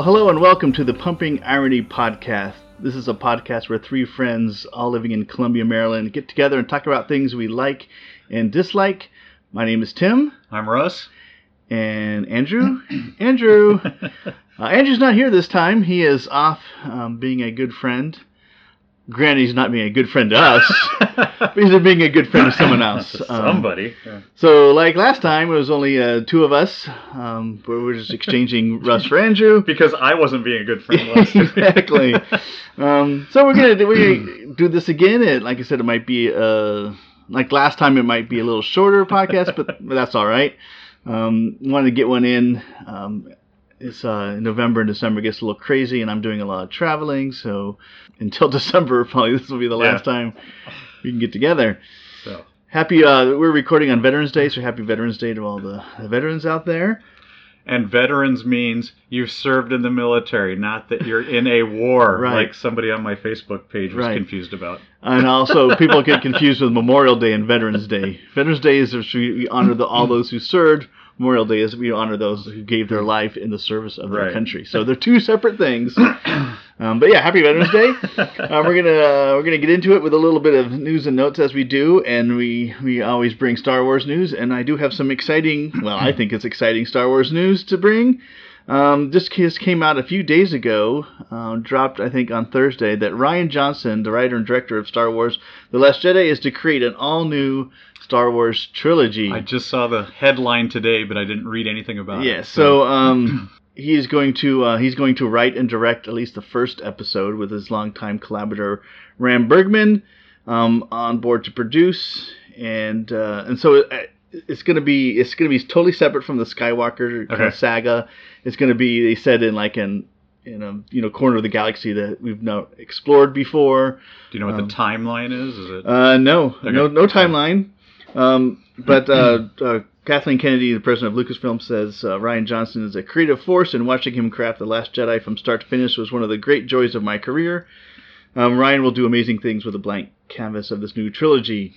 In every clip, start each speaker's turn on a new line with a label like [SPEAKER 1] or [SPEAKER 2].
[SPEAKER 1] Well, hello and welcome to the Pumping Irony Podcast. This is a podcast where three friends, all living in Columbia, Maryland, get together and talk about things we like and dislike. My name is Tim.
[SPEAKER 2] I'm Russ.
[SPEAKER 1] And Andrew. Andrew. Uh, Andrew's not here this time. He is off um, being a good friend. Granted, he's not being a good friend to us, but he's being a good friend to someone else.
[SPEAKER 2] To
[SPEAKER 1] Um,
[SPEAKER 2] somebody. Yeah.
[SPEAKER 1] so, like last time, it was only uh, two of us. Um, we were just exchanging Russ for Andrew.
[SPEAKER 2] because I wasn't being a good friend last
[SPEAKER 1] exactly. Um, so we're gonna do, we do this again. It, like I said, it might be uh, like last time. It might be a little shorter podcast, but, but that's all right. Um, wanted to get one in. It's uh, November and December gets a little crazy, and I'm doing a lot of traveling. So until December, probably this will be the last
[SPEAKER 2] Yeah.
[SPEAKER 1] time we can get together.
[SPEAKER 2] So,
[SPEAKER 1] Happy. Uh, we're recording on Veterans Day, so happy Veterans Day to all the, the veterans out there.
[SPEAKER 2] and veterans means you've served in the military, not that you're in a war,
[SPEAKER 1] Right.
[SPEAKER 2] like somebody on my Facebook page was
[SPEAKER 1] Right.
[SPEAKER 2] confused about.
[SPEAKER 1] And also, people get confused with Memorial Day and Veterans Day. Veterans Day is we we honor the, all those who served. Memorial Day is we honor those who gave their life in the service of their
[SPEAKER 2] Right.
[SPEAKER 1] country. So they're two separate things. Um, but yeah, happy Veterans Day. Uh, we're gonna uh, we're gonna get into it with a little bit of news and notes as we do, and we we always bring Star Wars news, and I do have some exciting. Well, I think it's exciting Star Wars news to bring. Um, this just came out a few days ago, uh, dropped I think on Thursday, that Rian Johnson, the writer and director of Star Wars: The Last Jedi, is to create an all-new Star Wars trilogy.
[SPEAKER 2] I just saw the headline today, but I didn't read anything about
[SPEAKER 1] Yeah,
[SPEAKER 2] it.
[SPEAKER 1] Yeah, so um, he's going to uh, he's going to write and direct at least the first episode with his longtime collaborator Ram Bergman um, on board to produce, and uh, and so it, it's gonna be it's gonna be totally separate from the Skywalker kind of saga. It's gonna be they said in like an in a you know corner of the galaxy that we've not explored before.
[SPEAKER 2] do you know what
[SPEAKER 1] um,
[SPEAKER 2] the timeline is? Is it?
[SPEAKER 1] Uh, no,
[SPEAKER 2] Okay.
[SPEAKER 1] no, no timeline. Um, but uh, uh, Kathleen Kennedy, the president of Lucasfilm, says uh, Rian Johnson is a creative force, and watching him craft The Last Jedi from start to finish was one of the great joys of my career. Um, Rian will do amazing things with a blank canvas of this new trilogy.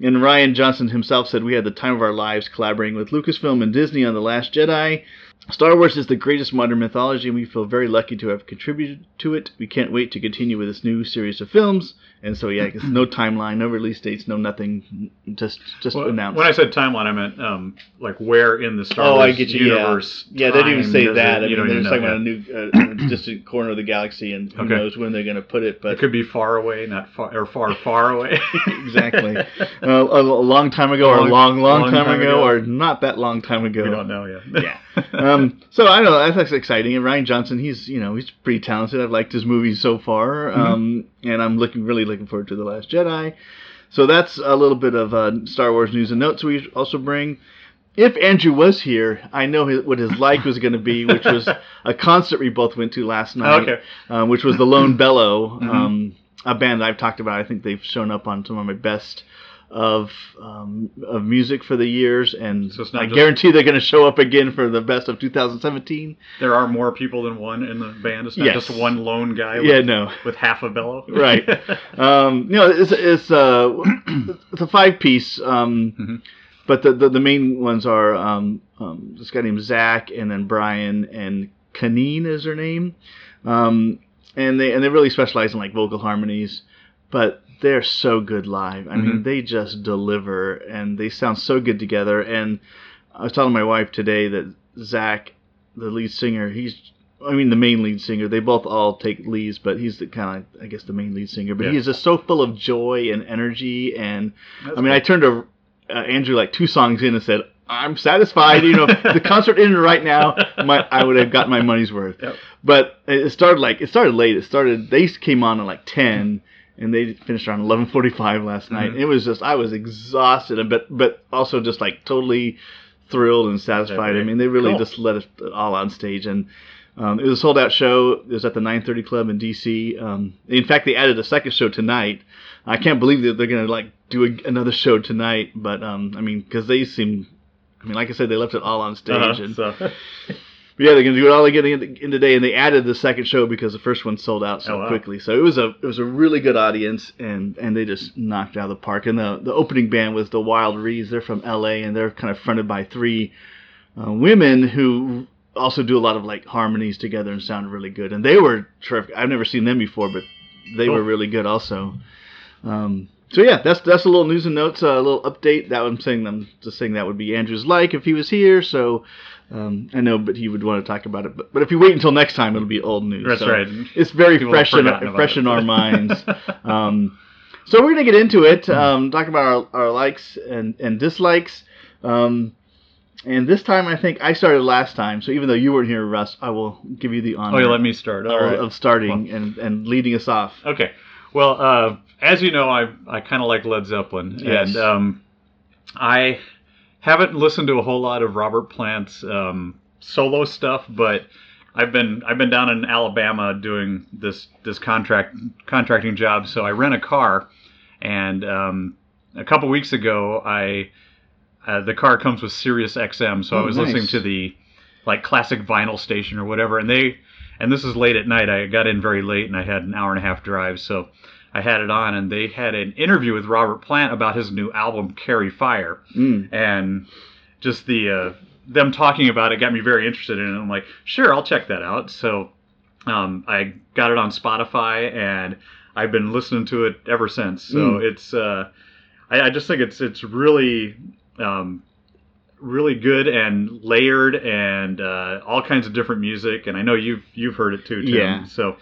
[SPEAKER 1] And Rian Johnson himself said, We had the time of our lives collaborating with Lucasfilm and Disney on The Last Jedi. Star Wars is the greatest modern mythology, and we feel very lucky to have contributed to it. We can't wait to continue with this new series of films. And so, yeah, it's no timeline, no release dates, no nothing, just just
[SPEAKER 2] Well,
[SPEAKER 1] announced.
[SPEAKER 2] when I said timeline, I meant um, like where in the Star
[SPEAKER 1] oh,
[SPEAKER 2] Wars
[SPEAKER 1] I get you.
[SPEAKER 2] Universe.
[SPEAKER 1] yeah, they didn't even say that.
[SPEAKER 2] It,
[SPEAKER 1] I mean, they're just talking about a new, uh, distant corner of the galaxy, and who
[SPEAKER 2] Okay.
[SPEAKER 1] knows when they're going to put it. But
[SPEAKER 2] It could be far away, not far or far, far away.
[SPEAKER 1] exactly, uh, a, a long time ago, or a long,
[SPEAKER 2] Long-
[SPEAKER 1] long,
[SPEAKER 2] long
[SPEAKER 1] time,
[SPEAKER 2] time
[SPEAKER 1] ago,
[SPEAKER 2] ago.
[SPEAKER 1] or not that long time ago.
[SPEAKER 2] we don't know yet.
[SPEAKER 1] Yeah. um, so I don't know. That's, exciting. And Rian Johnson, he's you know he's pretty talented. I've liked his movies so far, um, and I'm looking really looking forward to the Last Jedi. So that's a little bit of uh, Star Wars news and notes we also bring. If Andrew was here, I know his, what his like was going to be, which was a concert we both went to last night,
[SPEAKER 2] Okay.
[SPEAKER 1] um, which was the Lone Bellow, um, a band that I've talked about. I think they've shown up on some of my best of um, of music for the years, and
[SPEAKER 2] So
[SPEAKER 1] I guarantee they're going to show up again for the best of 2017.
[SPEAKER 2] There are more people than one in the band. It's not
[SPEAKER 1] Yes.
[SPEAKER 2] just one lone guy. With,
[SPEAKER 1] Yeah, no.
[SPEAKER 2] with half a bellow.
[SPEAKER 1] Right. um, you know, it's it's uh, it's a five piece. Um,
[SPEAKER 2] Mhm.
[SPEAKER 1] But the, the the main ones are um, um, this guy named Zach, and then Brian and Kanene is her name, um, and they and they really specialize in like vocal harmonies, but they're so good live. I mean,
[SPEAKER 2] Mhm.
[SPEAKER 1] they just deliver, and they sound so good together. And I was telling my wife today that Zach, the lead singer, he's I mean the main lead singer. They both all take leads, but he's the kind of I guess the main lead singer. But
[SPEAKER 2] Yeah.
[SPEAKER 1] he's just so full of joy and energy. And
[SPEAKER 2] That's
[SPEAKER 1] I mean, I turned to uh, Andrew like two songs in and said, "I'm satisfied." You know, the concert ended right now, my I would have got my money's worth.
[SPEAKER 2] Yep.
[SPEAKER 1] But it started like it started late. It started they came on at like ten. And they finished around 11:45 last night.
[SPEAKER 2] Mhm.
[SPEAKER 1] It was just I was exhausted, but but also just like totally thrilled and satisfied. I mean, they really
[SPEAKER 2] Cool.
[SPEAKER 1] just let us all on stage, and um, it was a sold out show. It was at the 9:30 Club in DC. Um, in fact, they added a second show tonight. I can't believe that they're gonna like do a, another show tonight. But um, I mean, because they seem, I mean, like I said, they left it all on stage,
[SPEAKER 2] Uh-huh,
[SPEAKER 1] and
[SPEAKER 2] so.
[SPEAKER 1] but yeah, they're gonna do it all again in, in today, and they added the second show because the first one sold out so
[SPEAKER 2] Oh, wow.
[SPEAKER 1] quickly. So it was a it was a really good audience, and and they just knocked it out of the park. And the the opening band was the Wild Reeds. They're from L.A. and they're kind of fronted by three uh, women who also do a lot of like harmonies together and sound really good. And they were terrific. I've never seen them before, but they
[SPEAKER 2] Cool.
[SPEAKER 1] were really good also. Um, so yeah, that's that's a little news and notes, a little update. That I'm saying I'm just saying that would be Andrew's like if he was here. So um, I know, but he would want to talk about it. But, but if you wait until next time, it'll be old news.
[SPEAKER 2] That's
[SPEAKER 1] So
[SPEAKER 2] right.
[SPEAKER 1] It's very
[SPEAKER 2] People
[SPEAKER 1] fresh in fresh
[SPEAKER 2] it.
[SPEAKER 1] in our minds. Um, so we're gonna get into it. Um, talk about our, our likes and and dislikes. Um, and this time, I think I started last time. So even though you weren't here, Russ, I will give you the honor
[SPEAKER 2] Oh, you let me start. All
[SPEAKER 1] of,
[SPEAKER 2] right.
[SPEAKER 1] of starting and, and leading us off.
[SPEAKER 2] Okay. Well, uh, as you know, I I kind of like Led Zeppelin,
[SPEAKER 1] Yes.
[SPEAKER 2] and um, I haven't listened to a whole lot of Robert Plant's um, solo stuff, but I've been I've been down in Alabama doing this this contract contracting job, so I rent a car, and um, a couple weeks ago, I uh, the car comes with Sirius XM, so I
[SPEAKER 1] Oh,
[SPEAKER 2] was
[SPEAKER 1] nice.
[SPEAKER 2] listening to the like classic vinyl station or whatever, and they and this is late at night. I got in very late, and I had an hour and a half drive, so I had it on, and they had an interview with Robert Plant about his new album, Carry Fire,
[SPEAKER 1] Mm.
[SPEAKER 2] and just the uh, them talking about it got me very interested in it. I'm like, sure, I'll check that out. So um, I got it on Spotify, and I've been listening to it ever since. So
[SPEAKER 1] Mm.
[SPEAKER 2] it's uh, I, I just think it's it's really um, really good and layered and uh, all kinds of different music. And I know you've you've heard it too, Tim.
[SPEAKER 1] Yeah.
[SPEAKER 2] So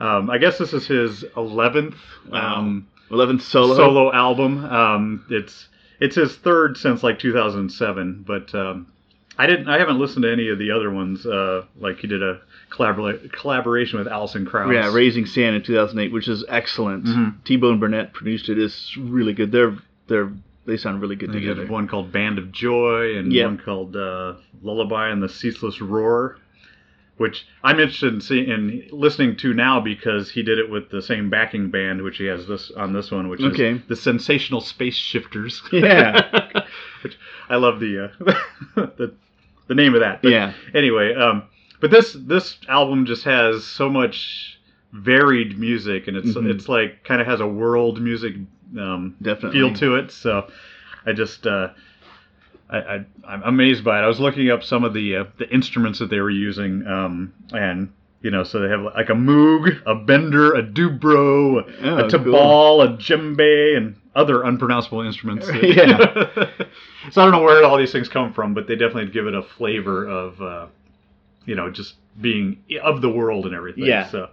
[SPEAKER 2] um, I guess this is his eleventh
[SPEAKER 1] Wow.
[SPEAKER 2] um,
[SPEAKER 1] 11th solo.
[SPEAKER 2] solo album. Um, it's it's his third since like 2007, but um, I didn't I haven't listened to any of the other ones. Uh, like he did a collabora- collaboration with Alison Krauss.
[SPEAKER 1] Yeah, Raising Sand in 2008, which is excellent.
[SPEAKER 2] Mhm.
[SPEAKER 1] T-Bone Burnett produced it. It's really good. They're they're they sound really good together.
[SPEAKER 2] one called Band of Joy and
[SPEAKER 1] Yep.
[SPEAKER 2] one called uh, Lullaby and the Ceaseless Roar, which I'm interested in seeing in listening to now because he did it with the same backing band, which he has this on this one, which
[SPEAKER 1] Okay.
[SPEAKER 2] is the Sensational Space Shifters.
[SPEAKER 1] Yeah.
[SPEAKER 2] which I love the uh, the the name of that. But
[SPEAKER 1] Yeah.
[SPEAKER 2] Anyway, um, but this this album just has so much varied music, and it's
[SPEAKER 1] Mhm.
[SPEAKER 2] it's like kind of has a world music um, feel to it. So I just uh, I, I I'm amazed by it. I was looking up some of the uh, the instruments that they were using, um, and you know, so they have like a moog, a bendir, a dobro,
[SPEAKER 1] Oh,
[SPEAKER 2] a
[SPEAKER 1] cool.
[SPEAKER 2] tabal, a djembe, and other unpronounceable instruments.
[SPEAKER 1] Yeah.
[SPEAKER 2] so I don't know where all these things come from, but they definitely give it a flavor of, uh, you know, just being of the world and everything.
[SPEAKER 1] Yeah.
[SPEAKER 2] So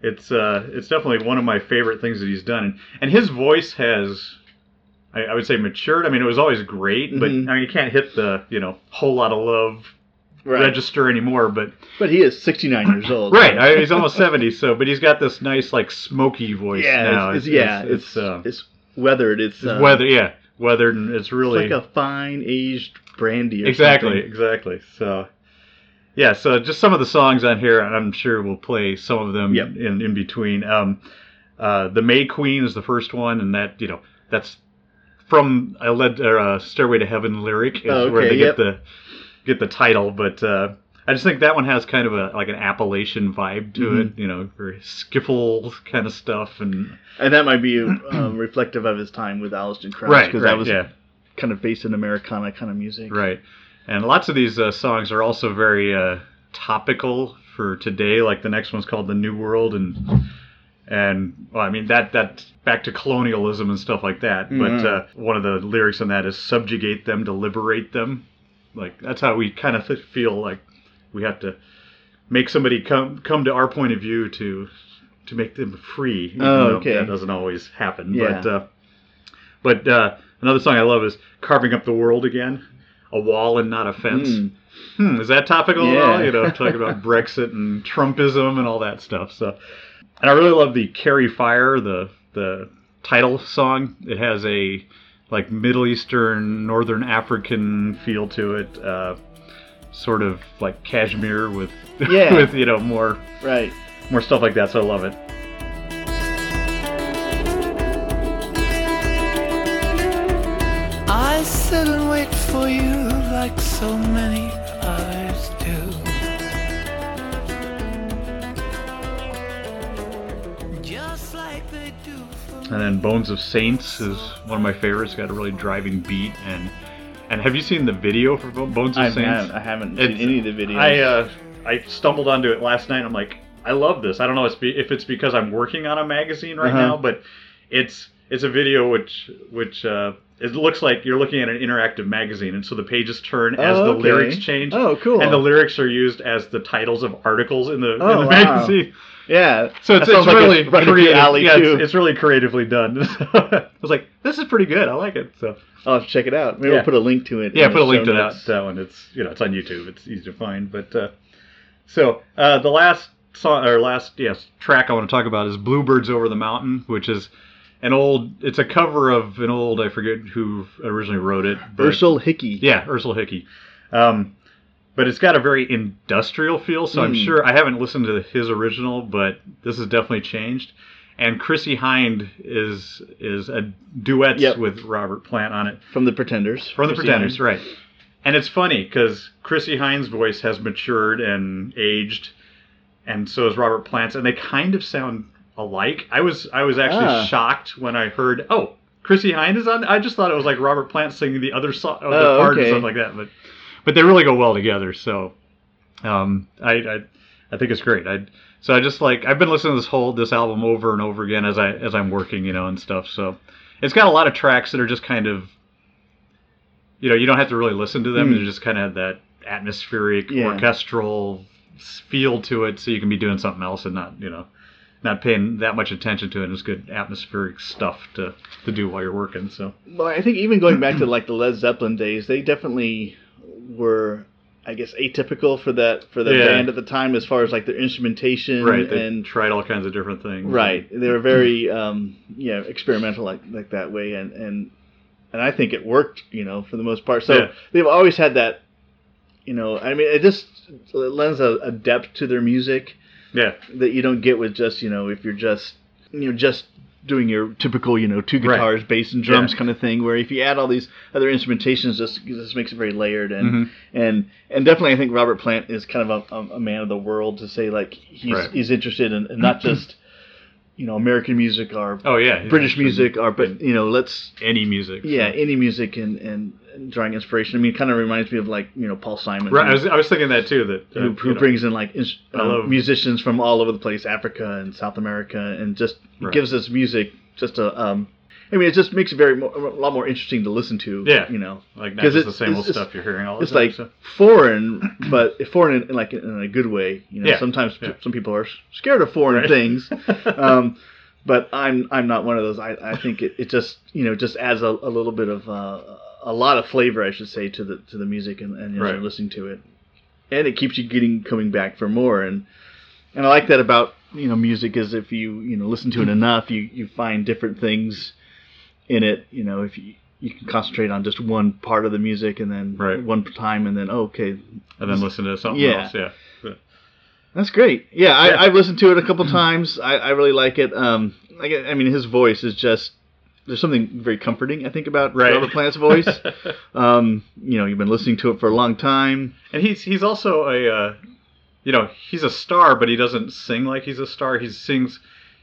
[SPEAKER 2] it's uh, it's definitely one of my favorite things that he's done, and, and his voice has. I, I would say matured. I mean, it was always great, but
[SPEAKER 1] Mhm.
[SPEAKER 2] I mean, you can't hit the you know whole lot of love
[SPEAKER 1] Right.
[SPEAKER 2] register anymore. But
[SPEAKER 1] But he is 69 years old.
[SPEAKER 2] right, I, he's almost seventy. So, but he's got this nice like smoky voice
[SPEAKER 1] yeah,
[SPEAKER 2] now.
[SPEAKER 1] it's, it's, yeah, it's
[SPEAKER 2] it's, uh,
[SPEAKER 1] it's weathered. It's,
[SPEAKER 2] it's
[SPEAKER 1] uh,
[SPEAKER 2] weather. Yeah, weathered, and it's
[SPEAKER 1] It's
[SPEAKER 2] really
[SPEAKER 1] like a fine aged brandy. Or
[SPEAKER 2] exactly,
[SPEAKER 1] something.
[SPEAKER 2] exactly. So, yeah. So just some of the songs on here, and I'm sure we'll play some of them
[SPEAKER 1] Yep.
[SPEAKER 2] in in between. Um, uh, the May Queen is the first one, and that you know that's from a led or a Stairway to Heaven lyric is
[SPEAKER 1] Oh,
[SPEAKER 2] where they
[SPEAKER 1] yep.
[SPEAKER 2] get the get the title, but. Uh, I just think that one has kind of a like an Appalachian vibe to
[SPEAKER 1] Mhm.
[SPEAKER 2] it, you know, very skiffle kind of stuff, and
[SPEAKER 1] And that might be um, reflective of his time with Alison Krauss.
[SPEAKER 2] right,
[SPEAKER 1] Because
[SPEAKER 2] right,
[SPEAKER 1] that was
[SPEAKER 2] yeah.
[SPEAKER 1] kind of based in Americana kind of music.
[SPEAKER 2] Right. And lots of these uh, songs are also very uh, topical for today. Like the next one's called "The New World," and and well, I mean that that back to colonialism and stuff like that.
[SPEAKER 1] Mhm.
[SPEAKER 2] But uh, one of the lyrics on that is "subjugate them to liberate them." Like that's how we kind of th- feel like we have to make somebody come come to our point of view to to make them free.
[SPEAKER 1] Oh, okay.
[SPEAKER 2] That doesn't always happen.
[SPEAKER 1] Yeah.
[SPEAKER 2] But uh, but uh, another song I love is "Carving Up the World Again." A wall and not a fence.
[SPEAKER 1] Mm.
[SPEAKER 2] Hmm, is that topical at all? You know, talking about Brexit and Trumpism and all that stuff. So, and I really love the "Carry Fire," the the title song. It has a like Middle Eastern, Northern African feel to it. Uh, sort of like Kashmir with
[SPEAKER 1] Yeah.
[SPEAKER 2] with you know more
[SPEAKER 1] Right.
[SPEAKER 2] more stuff like that. So I love it.
[SPEAKER 3] I sit and wait for you like so many others do.
[SPEAKER 2] And then Bones of Saints is one of my favorites. Got a really driving beat, and And have you seen the video for Bones of
[SPEAKER 1] I
[SPEAKER 2] Saints?
[SPEAKER 1] haven't, I haven't seen
[SPEAKER 2] It's-
[SPEAKER 1] any of the videos.
[SPEAKER 2] I uh, I stumbled onto it last night. I'm like, I love this. I don't know if it's, if it's because I'm working on a magazine right
[SPEAKER 1] Uh-huh.
[SPEAKER 2] now, but it's it's a video which which uh, it looks like you're looking at an interactive magazine, and so the pages turn as
[SPEAKER 1] Oh,
[SPEAKER 2] the
[SPEAKER 1] okay.
[SPEAKER 2] lyrics change.
[SPEAKER 1] Oh, cool.
[SPEAKER 2] And the lyrics are used as the titles of articles in the, in
[SPEAKER 1] Oh,
[SPEAKER 2] the
[SPEAKER 1] wow.
[SPEAKER 2] magazine.
[SPEAKER 1] yeah.
[SPEAKER 2] So it's,
[SPEAKER 1] That
[SPEAKER 2] it's
[SPEAKER 1] like
[SPEAKER 2] really
[SPEAKER 1] right
[SPEAKER 2] creative.
[SPEAKER 1] alley
[SPEAKER 2] yeah,
[SPEAKER 1] too.
[SPEAKER 2] it's, it's really creatively done. I was like, this is pretty good. I like it. So
[SPEAKER 1] I'll have to check it out. Maybe
[SPEAKER 2] Yeah.
[SPEAKER 1] we'll put a link to it.
[SPEAKER 2] yeah, put a link to that, that one. It's you know it's on YouTube. It's easy to find. But uh, so uh, the last song or last yes track I want to talk about is "Bluebirds Over the Mountain," which is an old. It's a cover of an old. I forget who originally wrote it. but-
[SPEAKER 1] Ersel Hickey.
[SPEAKER 2] Yeah, Ursula Hickey. Um, but it's got a very industrial feel, so I'm
[SPEAKER 1] Mm.
[SPEAKER 2] sure I haven't listened to his original, but this has definitely changed. And Chrissie Hynde is is a duets
[SPEAKER 1] Yep.
[SPEAKER 2] with Robert Plant on it
[SPEAKER 1] From the Pretenders.
[SPEAKER 2] from the
[SPEAKER 1] Chrissie
[SPEAKER 2] Pretenders,
[SPEAKER 1] Hynde.
[SPEAKER 2] right? And it's funny because Chrissie Hynde's voice has matured and aged, and so has Robert Plant's, and they kind of sound alike. I was I was actually
[SPEAKER 1] Ah.
[SPEAKER 2] shocked when I heard, oh, Chrissie Hynde is on. I just thought it was like Robert Plant singing the other song, oh, the part or
[SPEAKER 1] okay.
[SPEAKER 2] something like that. But but they really go well together. So um, I, I I think it's great. I so I just like I've been listening to this whole this album over and over again as I as I'm working, you know, and stuff. So it's got a lot of tracks that are just kind of you know you don't have to really listen to them.
[SPEAKER 1] Hmm.
[SPEAKER 2] They just kind of that atmospheric
[SPEAKER 1] Yeah.
[SPEAKER 2] orchestral feel to it, so you can be doing something else and not you know not paying that much attention to it. It's good atmospheric stuff to to do while you're working. So
[SPEAKER 1] Well, I think even going back to like the Led Zeppelin days, they definitely were, I guess, atypical for that for the
[SPEAKER 2] Yeah.
[SPEAKER 1] band at the time as far as like their instrumentation
[SPEAKER 2] right, they
[SPEAKER 1] and
[SPEAKER 2] tried all kinds of different things.
[SPEAKER 1] right. They were very um, yeah experimental like like that way, and and and I think it worked, you know, for the most part. So
[SPEAKER 2] Yeah.
[SPEAKER 1] they've always had that. You know, I mean, it just lends a, a depth to their music
[SPEAKER 2] Yeah.
[SPEAKER 1] that you don't get with just you know if you're just you know just doing your typical you know two
[SPEAKER 2] Right.
[SPEAKER 1] guitars bass and drums
[SPEAKER 2] Yeah.
[SPEAKER 1] kind of thing where if you add all these other instrumentations just just makes it very layered and
[SPEAKER 2] Mhm.
[SPEAKER 1] and and definitely I think Robert Plant is kind of a, a, man of the world to say like he's
[SPEAKER 2] Right.
[SPEAKER 1] he's interested in, in not just you know American music or
[SPEAKER 2] Oh yeah. yeah.
[SPEAKER 1] British music or but you know let's
[SPEAKER 2] any music. so.
[SPEAKER 1] yeah any music and and drawing inspiration I mean it kind of reminds me of like you know Paul Simon
[SPEAKER 2] Right.
[SPEAKER 1] who-
[SPEAKER 2] I was, I was thinking that too. That uh,
[SPEAKER 1] who, who
[SPEAKER 2] know,
[SPEAKER 1] brings in like ins- uh, musicians from all over the place, Africa and South America, and just
[SPEAKER 2] Right.
[SPEAKER 1] gives us music just a. Um, I mean, it just makes it very mo- a lot more interesting to listen to.
[SPEAKER 2] Yeah.
[SPEAKER 1] you know,
[SPEAKER 2] like not just the same old stuff you're hearing all the
[SPEAKER 1] it's
[SPEAKER 2] time.
[SPEAKER 1] It's like
[SPEAKER 2] so.
[SPEAKER 1] foreign, but foreign in, in like in a good way. You know,
[SPEAKER 2] Yeah.
[SPEAKER 1] sometimes
[SPEAKER 2] Yeah.
[SPEAKER 1] some people are scared of foreign
[SPEAKER 2] Right.
[SPEAKER 1] things. um, but I'm I'm not one of those. I, I think it, it just you know just adds a, a little bit of uh, a lot of flavor, I should say, to the to the music and, and
[SPEAKER 2] Right.
[SPEAKER 1] you're listening to it, and it keeps you getting coming back for more. And and I like that about you know music is if you you know listen to it enough, you you find different things in it. You know if you you can concentrate on just one part of the music and then
[SPEAKER 2] Right.
[SPEAKER 1] one time and then oh, okay
[SPEAKER 2] and then listen to something
[SPEAKER 1] Yeah.
[SPEAKER 2] else. Yeah.
[SPEAKER 1] That's great. Yeah,
[SPEAKER 2] Yeah.
[SPEAKER 1] I, I've listened to it a couple times. I, I really like it. Um, I, I mean, his voice is just there's something very comforting. I think about
[SPEAKER 2] Right.
[SPEAKER 1] Robert Plant's voice. um, you know, you've been listening to it for a long time.
[SPEAKER 2] and he's he's also a uh, you know he's a star, but he doesn't sing like he's a star. He sings.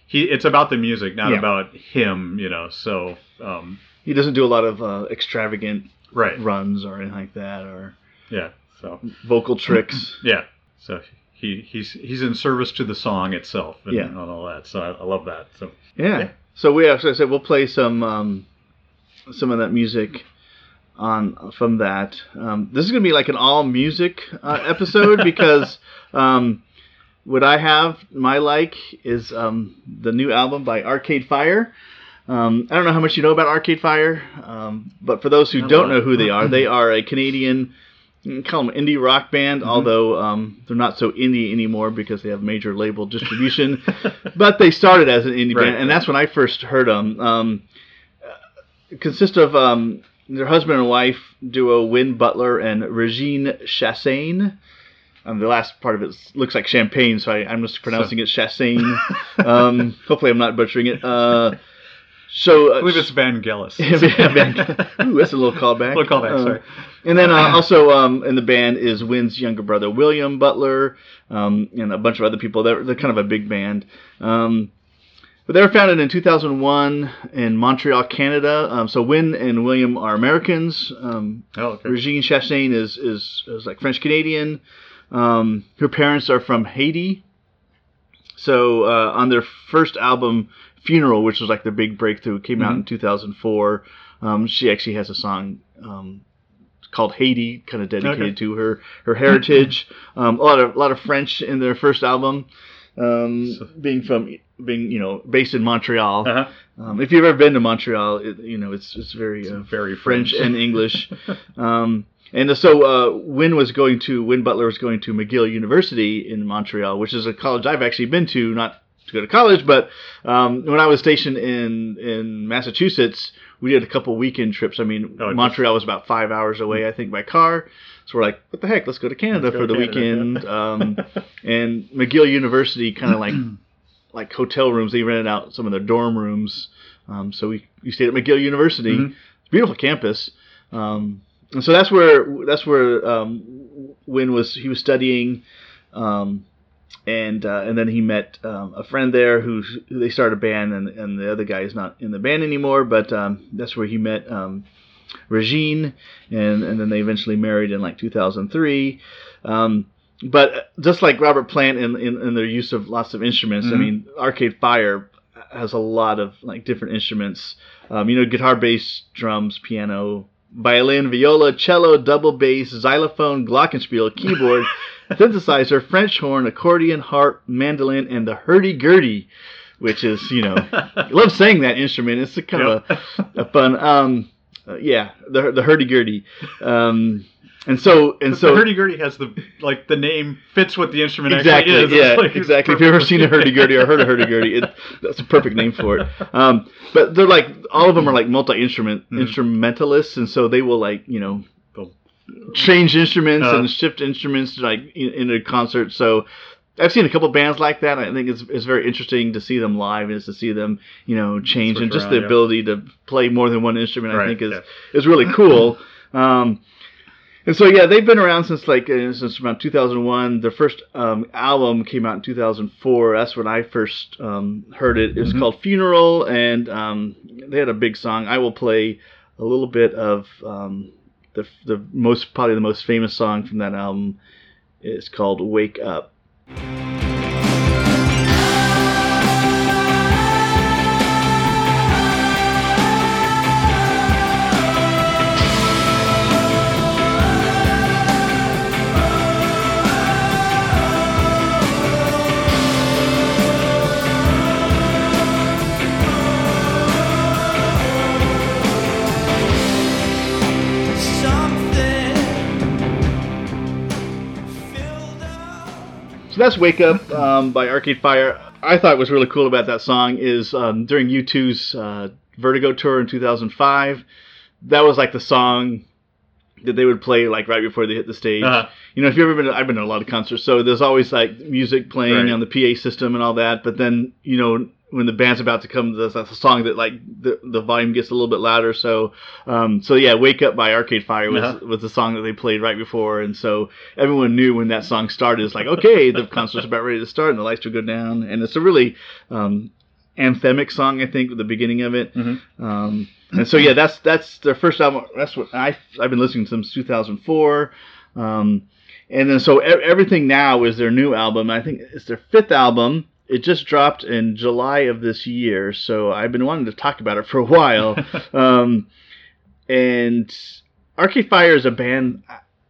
[SPEAKER 2] He it's about the music, not
[SPEAKER 1] Yeah.
[SPEAKER 2] about him. You know. So um,
[SPEAKER 1] He doesn't do a lot of uh, extravagant
[SPEAKER 2] right.
[SPEAKER 1] runs or anything like that, or
[SPEAKER 2] Yeah. So
[SPEAKER 1] vocal tricks.
[SPEAKER 2] yeah. So he he's he's in service to the song itself and,
[SPEAKER 1] Yeah.
[SPEAKER 2] and all that. So I, I love that. So
[SPEAKER 1] Yeah.
[SPEAKER 2] Yeah.
[SPEAKER 1] So we actually said we'll play some um, some of that music on from that. Um, this is gonna be like an all music uh, episode because um, what I have my like is um, the new album by Arcade Fire. Um, I don't know how much you know about Arcade Fire, um, but for those who don't know who they are, they are a Canadian. Call them indie rock band,
[SPEAKER 2] Mm-hmm.
[SPEAKER 1] although um, they're not so indie anymore because they have major label distribution but they started as an indie
[SPEAKER 2] Right.
[SPEAKER 1] band, and that's when I first heard them. Um, uh, consists of um, their husband and wife duo Win Butler and Regine Chassagne. Um, the last part of it looks like champagne, so I, I'm just pronouncing it Chassagne. um, hopefully, I'm not butchering it. Uh, so, uh,
[SPEAKER 2] I believe it's Vangelis.
[SPEAKER 1] Ooh, that's a little callback.
[SPEAKER 2] Little callback,
[SPEAKER 1] Uh,
[SPEAKER 2] sorry.
[SPEAKER 1] And then uh, also um, in the band is Win's younger brother William Butler, um, and a bunch of other people. They're, they're kind of a big band. Um, but they were founded in 2001 in Montreal, Canada. Um, so Win and William are Americans. Um,
[SPEAKER 2] Oh, okay.
[SPEAKER 1] Regine Chastain is, is is like French Canadian. Um, her parents are from Haiti. So uh, on their first album, Funeral, which was like their big breakthrough, came out in 2004. Um, she actually has a song um, called Haiti, kind of dedicated
[SPEAKER 2] Okay.
[SPEAKER 1] to her her heritage. um, a lot of a lot of French in their first album. Um, being from being you know based in Montreal.
[SPEAKER 2] Uh-huh.
[SPEAKER 1] Um, if you've ever been to Montreal, it, you know it's it's very uh,
[SPEAKER 2] very
[SPEAKER 1] French
[SPEAKER 2] French.
[SPEAKER 1] and English. um, and so uh, Win was going to Win Butler was going to McGill University in Montreal, which is a college I've actually been to, not to go to college, but um, when I was stationed in in Massachusetts, we did a couple weekend trips. I mean,
[SPEAKER 2] Oh,
[SPEAKER 1] Montreal was about five hours away, I think, by car. So we're like, what the heck? Let's go to Canada
[SPEAKER 2] go
[SPEAKER 1] for the
[SPEAKER 2] Canada,
[SPEAKER 1] weekend.
[SPEAKER 2] yeah.
[SPEAKER 1] um, and McGill University kind of like like hotel rooms. They rented out some of their dorm rooms. Um, so we, we stayed at McGill University.
[SPEAKER 2] Mhm.
[SPEAKER 1] It's a beautiful campus. Um, and so that's where that's where um, Win was. He was studying, um, and uh, and then he met um, a friend there who, who they started a band, and and the other guy is not in the band anymore. But um, that's where he met um, Regine, and and then they eventually married in like 2003. Um, but just like Robert Plant in, in, in their use of lots of instruments, I
[SPEAKER 2] Mhm.
[SPEAKER 1] mean, Arcade Fire has a lot of like different instruments. Um, you know, guitar, bass, drums, piano, violin, viola, cello, double bass, xylophone, glockenspiel, keyboard, synthesizer, French horn, accordion, harp, mandolin, and the hurdy-gurdy, which is you know, I love saying that instrument. It's a kind of a, a fun. Um, uh, yeah, the the hurdy-gurdy. Um, and so and
[SPEAKER 2] so
[SPEAKER 1] so
[SPEAKER 2] hurdy-gurdy has the like the name fits what the instrument
[SPEAKER 1] exactly
[SPEAKER 2] actually is.
[SPEAKER 1] yeah
[SPEAKER 2] like-
[SPEAKER 1] exactly if you've ever seen a hurdy-gurdy or heard a hurdy-gurdy that's a perfect name for it um, but they're like all of them are like multi-instrument
[SPEAKER 2] Mhm.
[SPEAKER 1] instrumentalists and so they will like you know change instruments
[SPEAKER 2] Uh.
[SPEAKER 1] and shift instruments like in, in a concert so I've seen a couple bands like that. I think it's, it's very interesting to see them live, and is to see them, you know, change
[SPEAKER 2] Switch
[SPEAKER 1] and just
[SPEAKER 2] around,
[SPEAKER 1] the
[SPEAKER 2] yeah.
[SPEAKER 1] ability to play more than one instrument. I think is
[SPEAKER 2] yeah.
[SPEAKER 1] is really cool. Um, and so yeah, they've been around since like uh, since around 2001. Their first um, album came out in 2004. That's when I first um, heard it. It was
[SPEAKER 2] Mhm.
[SPEAKER 1] called Funeral, and um, they had a big song. I will play a little bit of um, the the most probably the most famous song from that album. is called Wake Up. That's "Wake Up" um, by Arcade Fire. I thought was really cool about that song is um, during U2's uh, Vertigo tour in 2005. That was like the song that they would play like right before they hit the stage.
[SPEAKER 2] Uh-huh.
[SPEAKER 1] You know, if you've ever been, to, I've been to a lot of concerts, so there's always like music playing
[SPEAKER 2] Right.
[SPEAKER 1] on the PA system and all that. But then, you know, when the band's about to come, that's that's a song that like the, the volume gets a little bit louder. So, um, so yeah, "Wake Up" by Arcade Fire was
[SPEAKER 2] Uh-huh.
[SPEAKER 1] was the song that they played right before, and so everyone knew when that song started. It's like, okay, the concert's about ready to start, and the lights will go down, and it's a really um, anthemic song, I think, at the beginning of it.
[SPEAKER 2] Mhm.
[SPEAKER 1] Um, and so yeah, that's that's their first album. That's what I I've been listening to since 2004. Um, and then so everything now is their new album. I think it's their fifth album. It just dropped in July of this year, so I've been wanting to talk about it for a while. um, and Arcade Fire is a band.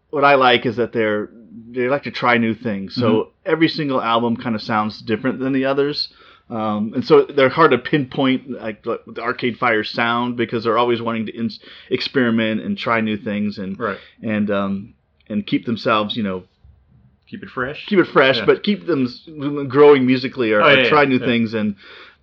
[SPEAKER 1] What I like is that they're they like to try new things. So every single album kind of sounds different than the others. Um, and so they're hard to pinpoint like the the Arcade Fire sound because they're always wanting to ins experiment and try new things and
[SPEAKER 2] Right.
[SPEAKER 1] and um, and keep themselves, you know,
[SPEAKER 2] Keep it fresh.
[SPEAKER 1] keep it fresh,
[SPEAKER 2] Yeah.
[SPEAKER 1] but keep them growing musically or,
[SPEAKER 2] Oh,
[SPEAKER 1] or try new
[SPEAKER 2] yeah.
[SPEAKER 1] things and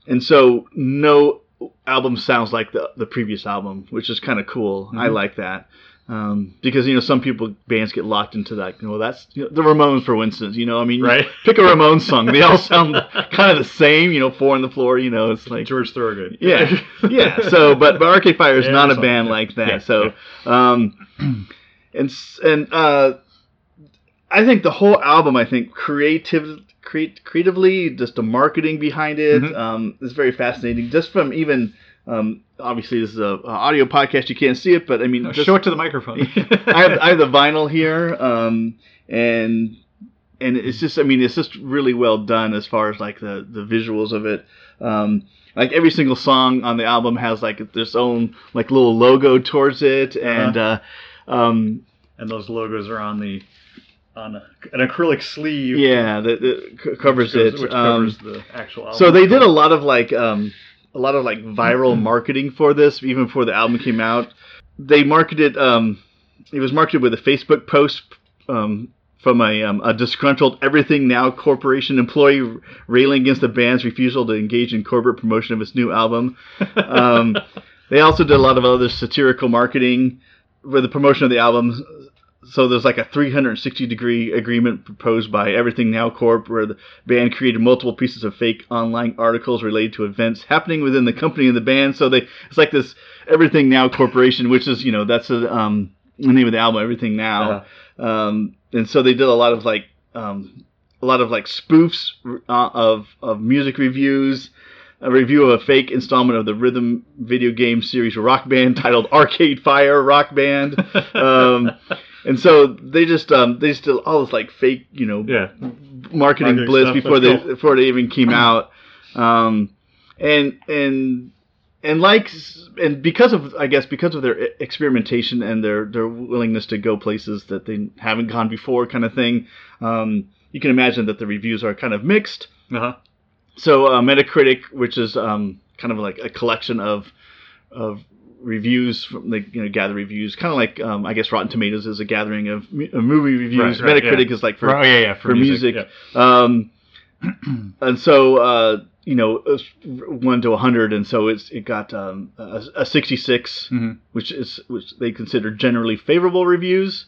[SPEAKER 1] and so no album sounds like the the previous album, which is kind of cool. I
[SPEAKER 2] Mhm.
[SPEAKER 1] like that. Um, because you know some people bands get locked into that. Well, that's you know, the Ramones, for instance. You know, I mean,
[SPEAKER 2] Right.
[SPEAKER 1] pick a Ramones song, they all sound kind of the same. You know, four on the floor. You know, it's like
[SPEAKER 2] George Thorogood.
[SPEAKER 1] yeah, yeah. So, but, but Arcade Fire is
[SPEAKER 2] Yeah,
[SPEAKER 1] not a band
[SPEAKER 2] all.
[SPEAKER 1] like that.
[SPEAKER 2] Yeah,
[SPEAKER 1] so, um, and and uh, I think the whole album, I think creative, create, creatively, just the marketing behind it
[SPEAKER 2] Mhm.
[SPEAKER 1] um, is very fascinating. Just from even, um, obviously this is a, a audio podcast, you can't see it, but I mean,
[SPEAKER 2] No,
[SPEAKER 1] just-
[SPEAKER 2] show it to the microphone.
[SPEAKER 1] I have I have the vinyl here, um, and and it's just I mean it's just really well done as far as like the the visuals of it. Um, like every single song on the album has like its own like little logo towards it, and uh, um,
[SPEAKER 2] and those logos are on the on a, an acrylic sleeve.
[SPEAKER 1] yeah, that, that covers
[SPEAKER 2] which
[SPEAKER 1] it.
[SPEAKER 2] goes- which
[SPEAKER 1] Um,
[SPEAKER 2] covers the actual album.
[SPEAKER 1] so they did a lot of like um, a lot of like viral marketing for this even before the album came out. They marketed um, it was marketed with a Facebook post um, from a, um, a disgruntled Everything Now Corporation employee railing against the band's refusal to engage in corporate promotion of its new album. Um, they also did a lot of other satirical marketing with the promotion of the album. So there's like a 360 degree agreement proposed by Everything Now Corp, where the band created multiple pieces of fake online articles related to events happening within the company and the band. So they it's like this Everything Now Corporation, which is you know that's a, um, the name of the album, Everything Now. Um, and so they did a lot of like um, a lot of like spoofs uh, of of music reviews. A review of a fake installment of the rhythm video game series Rock Band titled Arcade Fire Rock Band. Um, and so they just um, they just did all this like fake, you know,
[SPEAKER 2] yeah.
[SPEAKER 1] marketing
[SPEAKER 2] Marketing
[SPEAKER 1] blitz before they
[SPEAKER 2] cool.
[SPEAKER 1] before they even came out. Um, and and and like and because of I guess because of their experimentation and their their willingness to go places that they haven't gone before, kind of thing. Um, you can imagine that the reviews are kind of mixed.
[SPEAKER 2] Uh-huh.
[SPEAKER 1] So uh, Metacritic, which is um, kind of like a collection of of reviews from like you know gather reviews, kind of like um, I guess Rotten Tomatoes is a gathering of, mu- of movie reviews.
[SPEAKER 2] Right, right,
[SPEAKER 1] Metacritic
[SPEAKER 2] yeah.
[SPEAKER 1] is like for
[SPEAKER 2] oh yeah, yeah, for,
[SPEAKER 1] for music. Um, and so uh, you know, one to hundred, and so it's it got um, a, a sixty-six,
[SPEAKER 2] Mhm.
[SPEAKER 1] which is which they consider generally favorable reviews,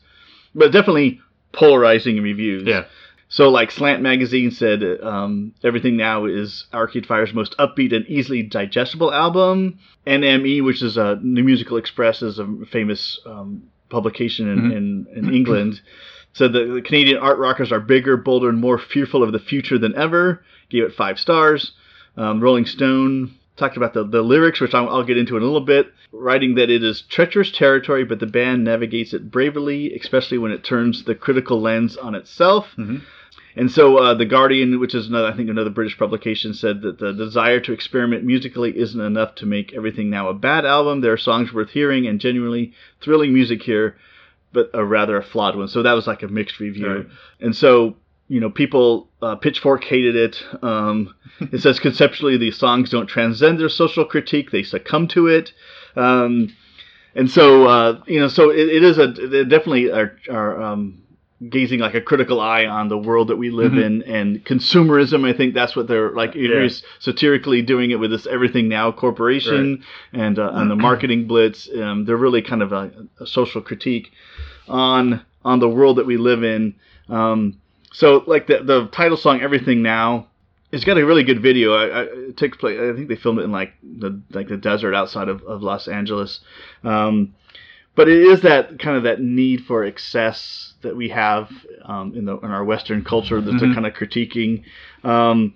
[SPEAKER 1] but definitely polarizing reviews.
[SPEAKER 2] Yeah.
[SPEAKER 1] So like Slant Magazine said, um, everything now is Arcade Fire's most upbeat and easily digestible album. NME, which is a New Musical Express, is a famous um, publication in,
[SPEAKER 2] Mhm.
[SPEAKER 1] in, in England. Said that the Canadian art rockers are bigger, bolder, and more fearful of the future than ever. Gave it five stars. Um, Rolling Stone talked about the, the lyrics, which I'll, I'll get into in a little bit, writing that it is treacherous territory, but the band navigates it bravely, especially when it turns the critical lens on itself.
[SPEAKER 2] Mhm.
[SPEAKER 1] And so, uh, the Guardian, which is another, I think, another British publication, said that the desire to experiment musically isn't enough to make everything now a bad album. There are songs worth hearing and genuinely thrilling music here, but a rather a flawed one. So that was like a mixed review.
[SPEAKER 2] Right.
[SPEAKER 1] And so, you know, people, uh, Pitchfork hated it. Um, it says conceptually the songs don't transcend their social critique; they succumb to it. Um, and so, uh, you know, so it, it is a definitely are, are um, gazing like a critical eye on the world that we live
[SPEAKER 2] Mhm.
[SPEAKER 1] in and consumerism. I think that's what they're like.
[SPEAKER 2] Yeah.
[SPEAKER 1] Very satirically doing it with this Everything Now Corporation and uh, and the marketing blitz. Um, they're really kind of a, a social critique on on the world that we live in. Um, so like the the title song Everything Now. It's got a really good video. I, I, it takes place. I think they filmed it in like the like the desert outside of, of Los Angeles. Um, but it is that kind of that need for excess that we have um, in the in our Western culture that's
[SPEAKER 2] Mhm.
[SPEAKER 1] kind of critiquing. Um,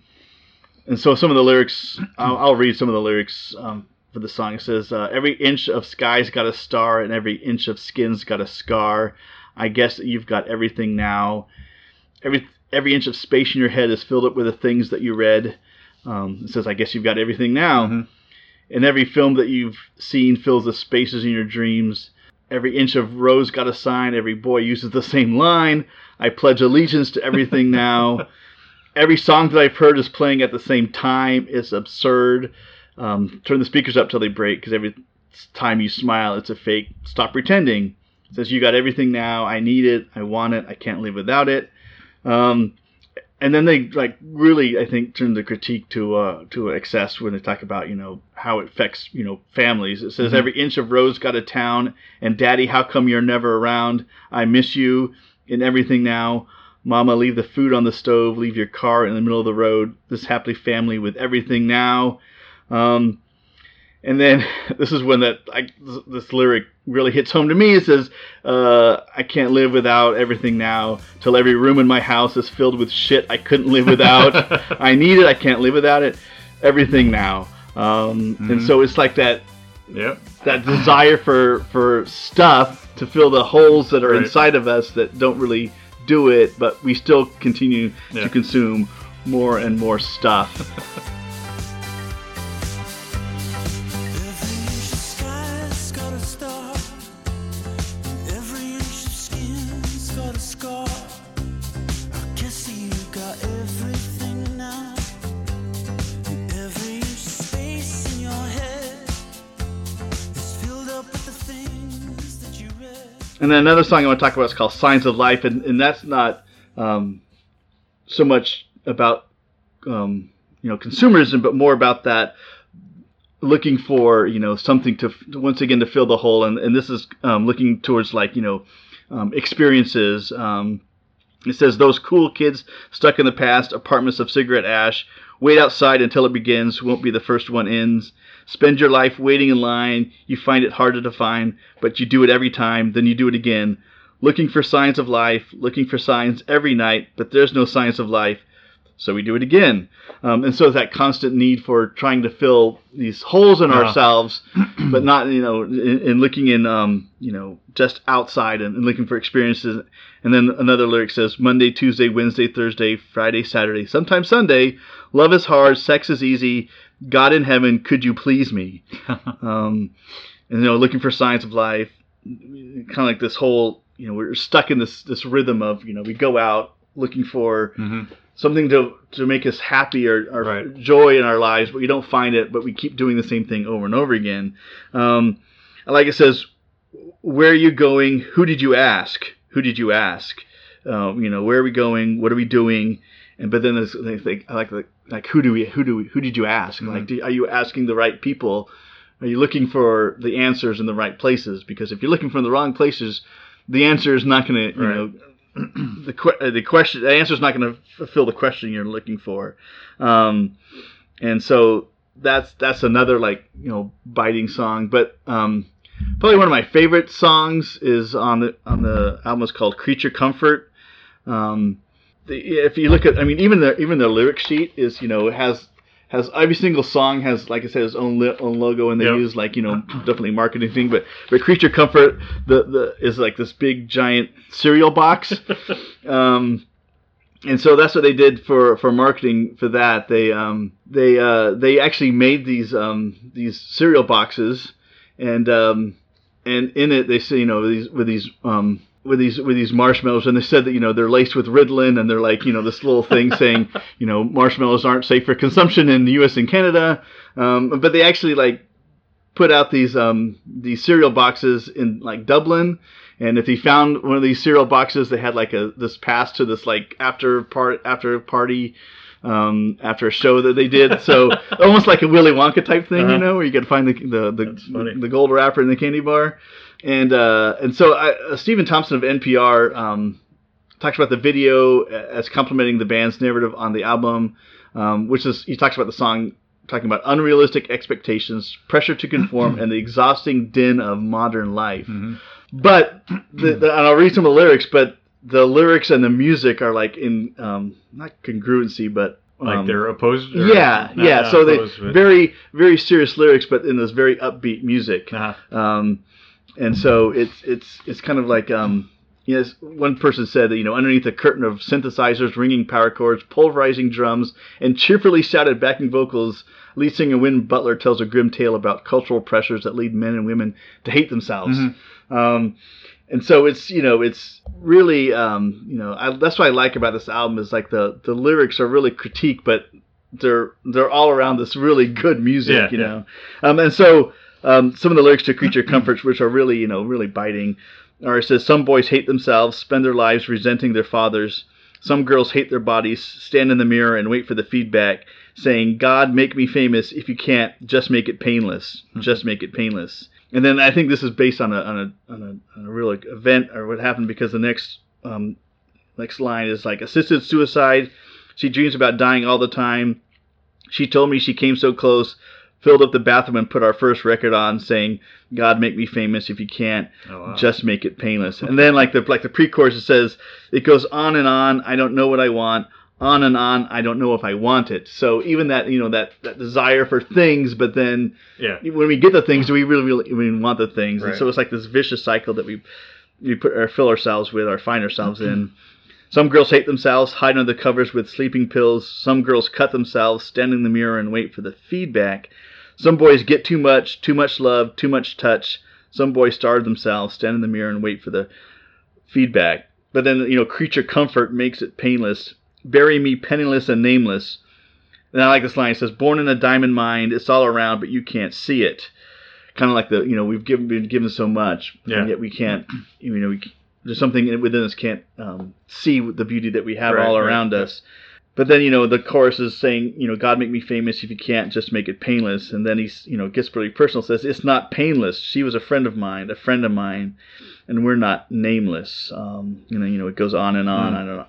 [SPEAKER 1] and so some of the lyrics, I'll, I'll read some of the lyrics um, for the song. It says, uh, "Every inch of sky's got a star, and every inch of skin's got a scar. I guess that you've got everything now. Every every inch of space in your head is filled up with the things that you read." Um, it says, "I guess you've got everything now."
[SPEAKER 2] Mhm.
[SPEAKER 1] And every film that you've seen fills the spaces in your dreams. Every inch of rose got a sign. Every boy uses the same line. I pledge allegiance to everything now. Every song that I've heard is playing at the same time. It's absurd. Um, turn the speakers up till they break because every time you smile, it's a fake. Stop pretending. It says you got everything now. I need it. I want it. I can't live without it. Um, and then they like really, I think, turn the critique to uh, to excess when they talk about you know how it affects you know families. It says
[SPEAKER 2] Mhm.
[SPEAKER 1] every inch of rose got a town, and Daddy, how come you're never around? I miss you in everything now. Mama, leave the food on the stove. Leave your car in the middle of the road. This happy family with everything now. Um, and then this is when that I, this, lyric really hits home to me. It says, uh, "I can't live without everything now. Till every room in my house is filled with shit I couldn't live without. I need it. I can't live without it. Everything now." Um, And
[SPEAKER 2] Mhm.
[SPEAKER 1] so it's like that
[SPEAKER 2] Yep.
[SPEAKER 1] that desire for for stuff to fill the holes that are
[SPEAKER 2] Right.
[SPEAKER 1] inside of us that don't really do it, but we still continue
[SPEAKER 2] Yeah.
[SPEAKER 1] to consume more and more stuff.
[SPEAKER 3] And
[SPEAKER 1] then another song I want to talk about is called "Signs of Life," and, and that's not um, so much about um, you know consumerism, but more about that looking for you know something to once again to fill the hole, and, and this is um, looking towards like you know um, experiences. Um, it says those cool kids stuck in the past, apartments of cigarette ash. Wait outside until it begins. Won't be the first one ends. Spend your life waiting in line. You find it harder to find, but you do it every time. Then you do it again. Looking for signs of life, looking for signs every night, but there's no signs of life. So we do it again. Um, and so that constant need for trying to fill these holes in
[SPEAKER 2] Uh-huh.
[SPEAKER 1] ourselves, but not, you know, in, in looking in, um, you know, just outside and, and looking for experiences. And then another lyric says Monday, Tuesday, Wednesday, Thursday, Friday, Saturday, sometimes Sunday. Love is hard, sex is easy. God in heaven, could you please me? um, and you know, looking for signs of life, kind of like this whole, you know, we're stuck in this this rhythm of, you know, we go out looking for
[SPEAKER 2] hmm
[SPEAKER 1] something to to make us happy or, or
[SPEAKER 2] Right.
[SPEAKER 1] joy in our lives, but we don't find it, but we keep doing the same thing over and over again. Um, like it says, where are you going? Who did you ask? Who did you ask? Um, you know, where are we going? What are we doing? And but then there's they think like like like who do we who do we who did you ask?
[SPEAKER 2] Mhm.
[SPEAKER 1] Like, do, are you asking the right people? Are you looking for the answers in the right places? Because if you're looking for the wrong places, the answer is not going to you
[SPEAKER 2] Right.
[SPEAKER 1] know the que- the question the answer is not going to fulfill the question you're looking for um, and so that's that's another like you know biting song but um, probably one of my favorite songs is on the on the album is called creature comfort um, the, if you look at i mean even the even the lyric sheet is you know has has every single song has like I said its own li- own logo and they
[SPEAKER 2] Yep.
[SPEAKER 1] use like you know definitely marketing thing but but creature comfort the the is like this big giant cereal box um, and so that's what they did for, for marketing for that. They um, they uh, they actually made these um, these cereal boxes, and um, and in it they say you know these with these um, with these with these marshmallows, and they said that you know they're laced with Ritalin, and they're like you know this little thing saying you know marshmallows aren't safe for consumption in the U.S. and Canada, um, but they actually like put out these um, these cereal boxes in like Dublin. And if he found one of these cereal boxes, they had like a this pass to this like after part after party um, after a show that they did. So almost like a Willy Wonka type thing,
[SPEAKER 2] Uh-huh.
[SPEAKER 1] you know, where you could find the the the, the gold wrapper in the candy bar. And uh, and so I, uh, Stephen Thompson of NPR um, talks about the video as complementing the band's narrative on the album, um, which is he talks about the song talking about unrealistic expectations, pressure to conform, and the exhausting din of modern life.
[SPEAKER 2] hmm
[SPEAKER 1] But the, the, and I'll read some of the lyrics, but the lyrics and the music are like in um, not congruency, but
[SPEAKER 2] Like
[SPEAKER 1] um,
[SPEAKER 2] they're opposed.
[SPEAKER 1] yeah, yeah. So they
[SPEAKER 2] but-
[SPEAKER 1] very very serious lyrics, but in this very upbeat music.
[SPEAKER 2] Uh-huh.
[SPEAKER 1] Um, and so it's it's it's kind of like um, yes, one person said that you know underneath a curtain of synthesizers, ringing power chords, pulverizing drums, and cheerfully shouted backing vocals, lead singer Win Butler tells a grim tale about cultural pressures that lead men and women to hate themselves.
[SPEAKER 2] Mhm.
[SPEAKER 1] Um, and so it's you know it's really um, you know I, that's what I like about this album is like the the lyrics are really critique, but they're they're all around this really good music,
[SPEAKER 2] Yeah,
[SPEAKER 1] you
[SPEAKER 2] yeah.
[SPEAKER 1] know. Um, and so um, some of the lyrics to Creature Comforts, which are really you know really biting, are it says some boys hate themselves, spend their lives resenting their fathers. Some girls hate their bodies, stand in the mirror and wait for the feedback, saying, "God, make me famous. If you can't, just make it painless. Just make it painless." And then I think this is based on a on a on a, on a real event or what happened because the next um, next line is like assisted suicide. She dreams about dying all the time. She told me she came so close, filled up the bathroom and put our first record on, saying, "God make me famous. If you can't,
[SPEAKER 2] Oh, wow.
[SPEAKER 1] just make it painless." And then like the like the pre-chorus it says, it goes on and on. I don't know what I want. On and on. I don't know if I want it. So even that you know that that desire for things, but then
[SPEAKER 2] yeah.
[SPEAKER 1] when we get the things, do we really, really, really want the things? And so it's like this vicious cycle that we we put or fill ourselves with or find ourselves in. Some girls hate themselves, hide under the covers with sleeping pills. Some girls cut themselves, stand in the mirror and wait for the feedback. Some boys get too much, too much love, too much touch. Some boys starve themselves, stand in the mirror and wait for the feedback. But then, you know, creature comfort makes it painless. Bury me penniless and nameless. And I like this line. It says, "Born in a diamond mine, it's all around, but you can't see it." Kind of like the, you know, we've given been given so much,
[SPEAKER 2] Yeah.
[SPEAKER 1] and yet we can't. You know, we, there's something within us can't um, see the beauty that we have
[SPEAKER 2] Right,
[SPEAKER 1] all around
[SPEAKER 2] right.
[SPEAKER 1] us. But then, you know, the chorus is saying, you know, God make me famous if you can't, just make it painless. And then he's, you know, gets really personal. Says it's not painless. She was a friend of mine, a friend of mine, and we're not nameless. Um, you know, you know, it goes on and on.
[SPEAKER 2] Mm.
[SPEAKER 1] I don't know.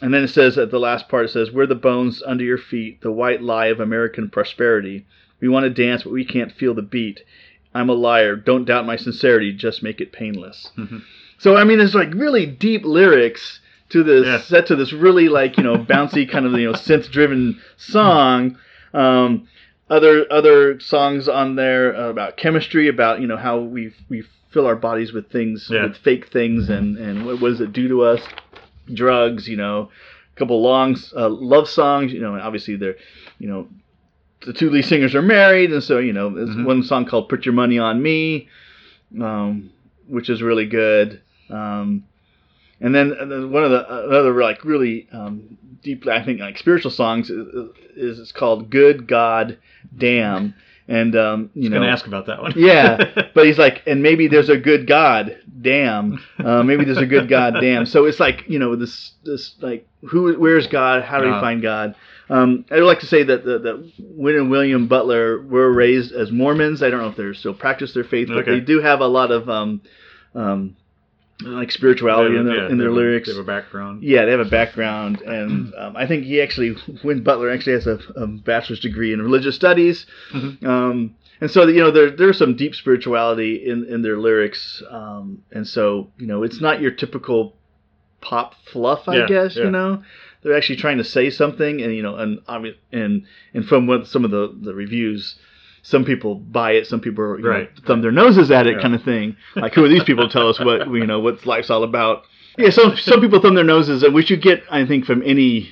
[SPEAKER 1] And then it says at the last part, it says, "We're the bones under your feet, the white lie of American prosperity. We want to dance, but we can't feel the beat. I'm a liar. Don't doubt my sincerity. Just make it painless."
[SPEAKER 2] Mhm.
[SPEAKER 1] So I mean, there's like really deep lyrics to this
[SPEAKER 2] Yeah.
[SPEAKER 1] set to this really like you know bouncy kind of you know synth driven song. Um, other other songs on there about chemistry, about you know how we we fill our bodies with things
[SPEAKER 2] Yeah.
[SPEAKER 1] with fake things and and what, what does it do to us? Drugs, you know, a couple long uh, love songs. You know, and obviously they're you know the two lead singers are married, and so you know there's
[SPEAKER 2] Mhm.
[SPEAKER 1] one song called "Put Your Money on Me," um, which is really good. Um, and then, and then one of the another like really um, deep, I think, like spiritual songs is, is it's called "Good God Damn," and um, you
[SPEAKER 2] I
[SPEAKER 1] know,
[SPEAKER 2] gonna ask about that one.
[SPEAKER 1] yeah, but he's like, and maybe there's a good God, damn. Uh, maybe there's a good God, damn. So it's like, you know, this, this like, who, where's God? How do we
[SPEAKER 2] Uh.
[SPEAKER 1] find God? Um, I'd like to say that the, that Win and William Butler were raised as Mormons. I don't know if they still practice their faith, but
[SPEAKER 2] Okay.
[SPEAKER 1] they do have a lot of um, um, like spirituality in their,
[SPEAKER 2] Yeah,
[SPEAKER 1] in their
[SPEAKER 2] have a-
[SPEAKER 1] lyrics.
[SPEAKER 2] They have a background.
[SPEAKER 1] Yeah, they have a background, and um, I think he actually, Win Butler actually has a, a bachelor's degree in religious studies.
[SPEAKER 2] Mhm.
[SPEAKER 1] Um, and so, you know, there, there's some deep spirituality in, in their lyrics. Um, and so, you know, it's not your typical pop fluff, I
[SPEAKER 2] Yeah,
[SPEAKER 1] guess,
[SPEAKER 2] yeah.
[SPEAKER 1] you know. They're actually trying to say something, and you know, and and and from what some of the, the reviews, some people buy it, some people you know, thumb their noses at it,
[SPEAKER 2] Yeah.
[SPEAKER 1] kind of thing. Like, who are these people to tell us what you know what life's all about? Yeah, some some people thumb their noses, which you get, I think, from any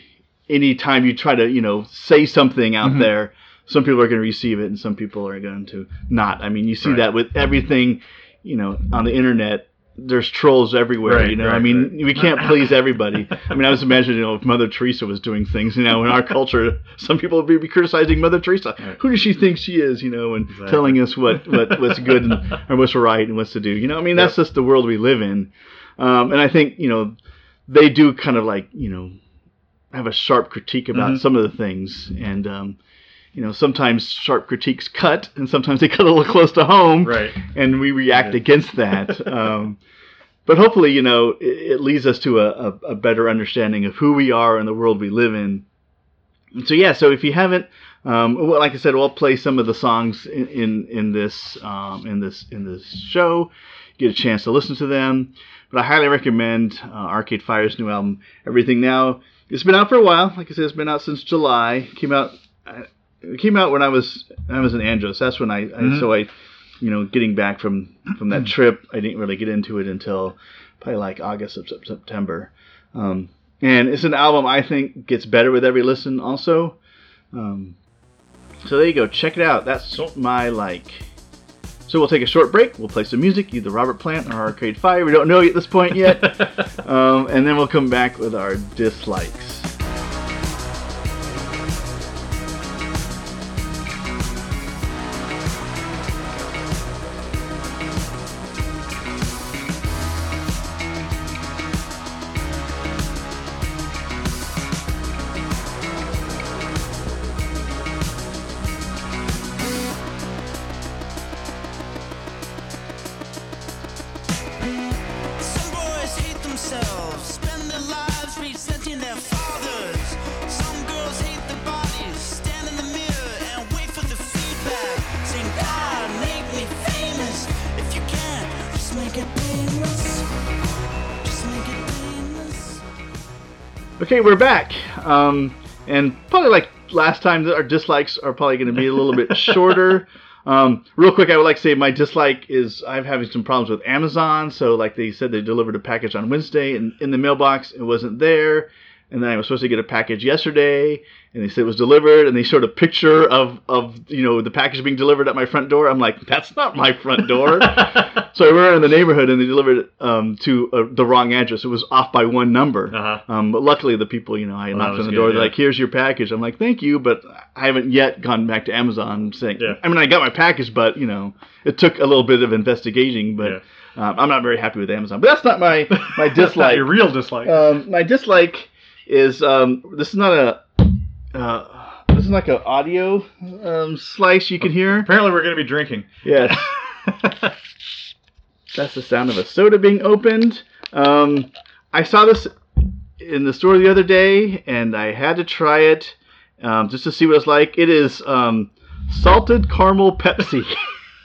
[SPEAKER 1] any time you try to you know say something out
[SPEAKER 2] Mhm.
[SPEAKER 1] there. Some people are going to receive it, and some people are going to not. I mean, you see
[SPEAKER 2] Right.
[SPEAKER 1] that with everything, you know, on the internet. There's trolls everywhere,
[SPEAKER 2] Right,
[SPEAKER 1] you know. I mean,
[SPEAKER 2] right.
[SPEAKER 1] we can't please everybody. I mean, I was imagining, you know, if Mother Teresa was doing things, you know, in our culture, some people would be criticizing Mother Teresa.
[SPEAKER 2] Right.
[SPEAKER 1] Who does she think she is, you know, and
[SPEAKER 2] Exactly.
[SPEAKER 1] telling us what, what what's good and or what's right and what's to do. You know, I mean, that's just the world we live in. Um, and I think, you know, they do kind of like, you know, have a sharp critique about
[SPEAKER 2] Mhm.
[SPEAKER 1] some of the things, and um, you know, sometimes sharp critiques cut, and sometimes they cut a little close to home,
[SPEAKER 2] Right.
[SPEAKER 1] and we react against that. um, but hopefully, you know, it, it leads us to a, a, a better understanding of who we are and the world we live in. And so yeah, so if you haven't, um, well, like I said, we'll play some of the songs in in, in this um, in this in this show. Get a chance to listen to them. But I highly recommend uh, Arcade Fire's new album, Everything Now. It's been out for a while. Like I said, it's been out since July. Came out. uh, It came out when I was I was in Andros. That's when I, I
[SPEAKER 2] Mhm.
[SPEAKER 1] so I, you know, getting back from from that trip, I didn't really get into it until probably like August of September. Um, and it's an album I think gets better with every listen. Also, um, so there you go. Check it out. That's my like. So we'll take a short break. We'll play some music, either Robert Plant or Arcade Fire. We don't know at this point yet. um, and then we'll come back with our dislikes. Um, and probably like last time, our dislikes are probably going to be a little bit shorter. Um, real quick, I would like to say my dislike is I'm having some problems with Amazon. So, like they said, they delivered a package on Wednesday, and in the mailbox, it wasn't there. And then I was supposed to get a package yesterday, and they said it was delivered, and they showed a picture of, of you know the package being delivered at my front door. I'm like, that's not my front door. so I went in the neighborhood, and they delivered it um, to uh, the wrong address. It was off by one number.
[SPEAKER 2] Uh-huh.
[SPEAKER 1] Um, but luckily, the people, you know, I
[SPEAKER 2] Well,
[SPEAKER 1] knocked on the
[SPEAKER 2] good,
[SPEAKER 1] door.
[SPEAKER 2] yeah.
[SPEAKER 1] They're like, "Here's your package." I'm like, "Thank you," but I haven't yet gone back to Amazon saying.
[SPEAKER 2] Yeah.
[SPEAKER 1] I mean, I got my package, but you know, it took a little bit of investigating. But
[SPEAKER 2] Yeah.
[SPEAKER 1] um, I'm not very happy with Amazon. But that's not my my dislike.
[SPEAKER 2] Your real dislike.
[SPEAKER 1] Um, my dislike is um, this is not a uh, this is like an audio um, slice you can hear.
[SPEAKER 2] Apparently, we're going to be drinking.
[SPEAKER 1] Yes, that's the sound of a soda being opened. Um, I saw this in the store the other day, and I had to try it um, just to see what it's like. It is um, salted caramel Pepsi.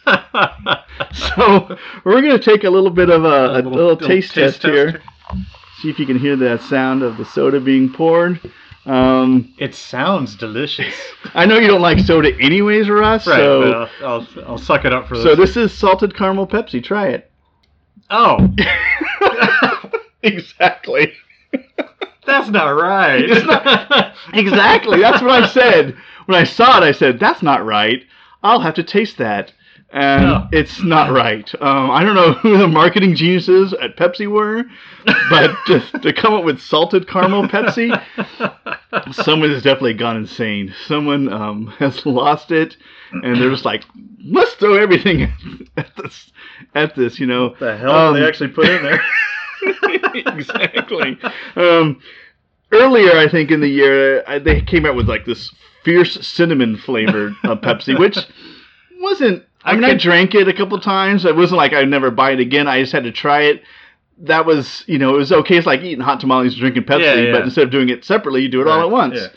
[SPEAKER 1] so we're gonna take a little bit of a, a, little, taste, test, here. See if you can hear that sound of the soda being poured. Um,
[SPEAKER 2] It sounds delicious.
[SPEAKER 1] I know you don't like soda anyways, Russ.
[SPEAKER 2] Right,
[SPEAKER 1] so,
[SPEAKER 2] but I'll, I'll, I'll suck it up for this.
[SPEAKER 1] so this is salted caramel Pepsi. Try it.
[SPEAKER 2] oh,
[SPEAKER 1] exactly.
[SPEAKER 2] that's not right.
[SPEAKER 1] It's not- Exactly. That's what I said. When I saw it, I said, that's not right. I'll have to taste that. And
[SPEAKER 2] No.
[SPEAKER 1] it's not right. Um, I don't know who the marketing geniuses at Pepsi were, but to, to come up with salted caramel Pepsi, someone has definitely gone insane. Someone um, has lost it, and they're just like, let's throw everything at this, at this you know.
[SPEAKER 2] What the hell
[SPEAKER 1] Um,
[SPEAKER 2] they actually put in there?
[SPEAKER 1] exactly. Um, earlier, I think in the year, I, they came out with like this fierce cinnamon flavored uh, Pepsi, which wasn't. I mean, I drank it a couple times. It wasn't like I'd never buy it again. I just had to try it. That was, you know, it was okay. It's like eating hot tamales and drinking Pepsi,
[SPEAKER 2] Yeah, yeah.
[SPEAKER 1] but instead of doing it separately, you do it all at once.
[SPEAKER 2] yeah.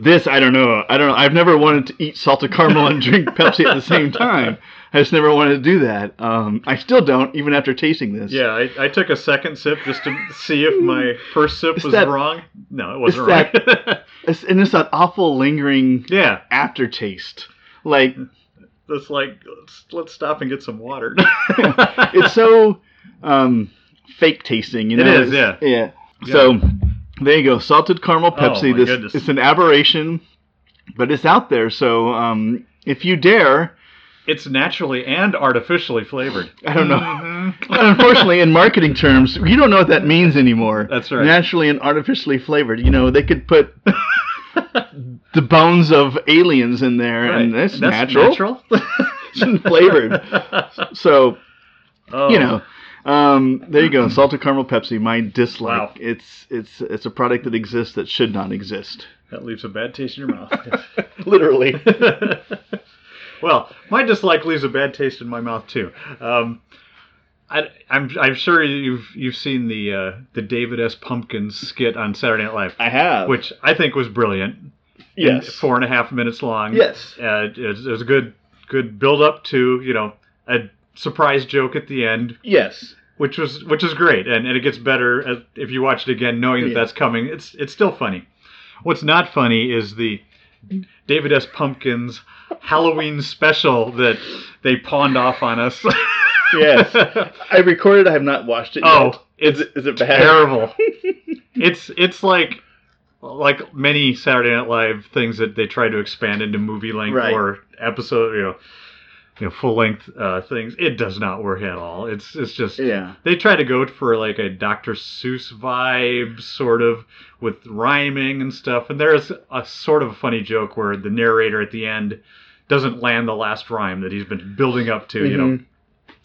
[SPEAKER 1] This, I don't know. I don't know. I've never wanted to eat salted caramel and drink Pepsi at the same time. I just never wanted to do that. Um, I still don't, even after tasting this.
[SPEAKER 2] Yeah, I, I took a second sip just to see if my first sip
[SPEAKER 1] Is
[SPEAKER 2] was
[SPEAKER 1] that-
[SPEAKER 2] wrong. No, it wasn't right.
[SPEAKER 1] It's, and it's that awful lingering
[SPEAKER 2] yeah,
[SPEAKER 1] aftertaste. Like
[SPEAKER 2] it's like let's, let's stop and get some water.
[SPEAKER 1] it's so um, fake tasting. You know, It's-
[SPEAKER 2] yeah.
[SPEAKER 1] yeah. So there you go, salted caramel
[SPEAKER 2] Oh,
[SPEAKER 1] Pepsi.
[SPEAKER 2] my
[SPEAKER 1] this
[SPEAKER 2] goodness.
[SPEAKER 1] it's an aberration, but it's out there. So um, if you dare,
[SPEAKER 2] it's naturally and artificially flavored.
[SPEAKER 1] I don't know.
[SPEAKER 2] Mhm.
[SPEAKER 1] Unfortunately, in marketing terms, you don't know what that means anymore.
[SPEAKER 2] That's right.
[SPEAKER 1] Naturally and artificially flavored. You know, they could put the bones of aliens in there, and it's
[SPEAKER 2] That's
[SPEAKER 1] natural, and flavored. So
[SPEAKER 2] oh,
[SPEAKER 1] you know um, there you go salted caramel pepsi my dislike
[SPEAKER 2] Wow.
[SPEAKER 1] it's it's it's a product that exists that should not exist
[SPEAKER 2] that leaves a bad taste in your mouth.
[SPEAKER 1] literally
[SPEAKER 2] well, my dislike leaves a bad taste in my mouth too. Um, I, I'm I'm sure you've you've seen the uh, the David S. Pumpkins skit on Saturday Night Live,
[SPEAKER 1] i have
[SPEAKER 2] which I think was brilliant.
[SPEAKER 1] yes
[SPEAKER 2] four and a half minutes long.
[SPEAKER 1] Yes.
[SPEAKER 2] uh, it, was, it was a good good build up to you know a surprise joke at the end,
[SPEAKER 1] yes
[SPEAKER 2] which was which is great, and, and it gets better as, if you watch it again, knowing that
[SPEAKER 1] Yeah.
[SPEAKER 2] that's coming. It's it's still funny. What's not funny is the David S. Pumpkins Halloween special that they pawned off on us.
[SPEAKER 1] yes i recorded i have not watched it
[SPEAKER 2] Oh,
[SPEAKER 1] yet
[SPEAKER 2] it's
[SPEAKER 1] is it, is it bad
[SPEAKER 2] terrible. it's it's like like many Saturday Night Live things that they try to expand into movie length
[SPEAKER 1] Right.
[SPEAKER 2] or episode, you know, you know, full length uh, things. It does not work at all. It's it's just
[SPEAKER 1] yeah
[SPEAKER 2] they try to go for like a Dr. Seuss vibe, sort of with rhyming and stuff. And there's a sort of a funny joke where the narrator at the end doesn't land the last rhyme that he's been building up to, you know.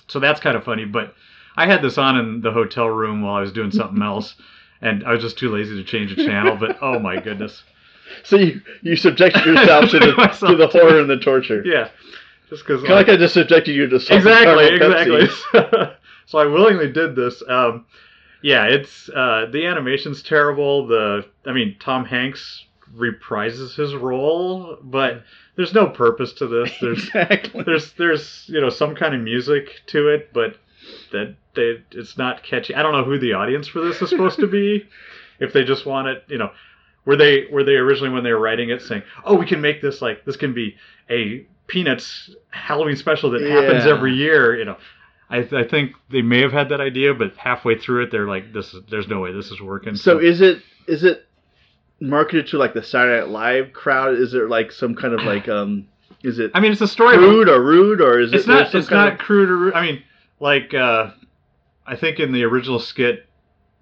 [SPEAKER 2] So that's kind of funny. But I had this on in the hotel room while I was doing something else, and I was just too lazy to change the channel. But oh my goodness,
[SPEAKER 1] so you you subjected yourself to the, to the horror and the torture
[SPEAKER 2] yeah, just because
[SPEAKER 1] of like i just subjected you to
[SPEAKER 2] exactly, exactly. So I willingly did this. Um, yeah, it's uh, the animation's terrible. The I mean, Tom Hanks reprises his role, but there's no purpose to this. There's
[SPEAKER 1] exactly
[SPEAKER 2] there's there's you know some kind of music to it, but that they it's not catchy. I don't know who the audience for this is supposed to be. if they just want it, you know, were they were they originally when they were writing it saying, "Oh, we can make this like this can be a Peanuts Halloween special that happens every year," you know. I, I think they may have had that idea, but halfway through it, they're like, "This is there's no way this is working."
[SPEAKER 1] So is it is it marketed to like the Saturday Night Live crowd? Is it like some kind of like um? Is it
[SPEAKER 2] I mean, it's a story.
[SPEAKER 1] crude or rude or is
[SPEAKER 2] it's
[SPEAKER 1] it
[SPEAKER 2] not it's not crude or rude. I mean like uh I think in the original skit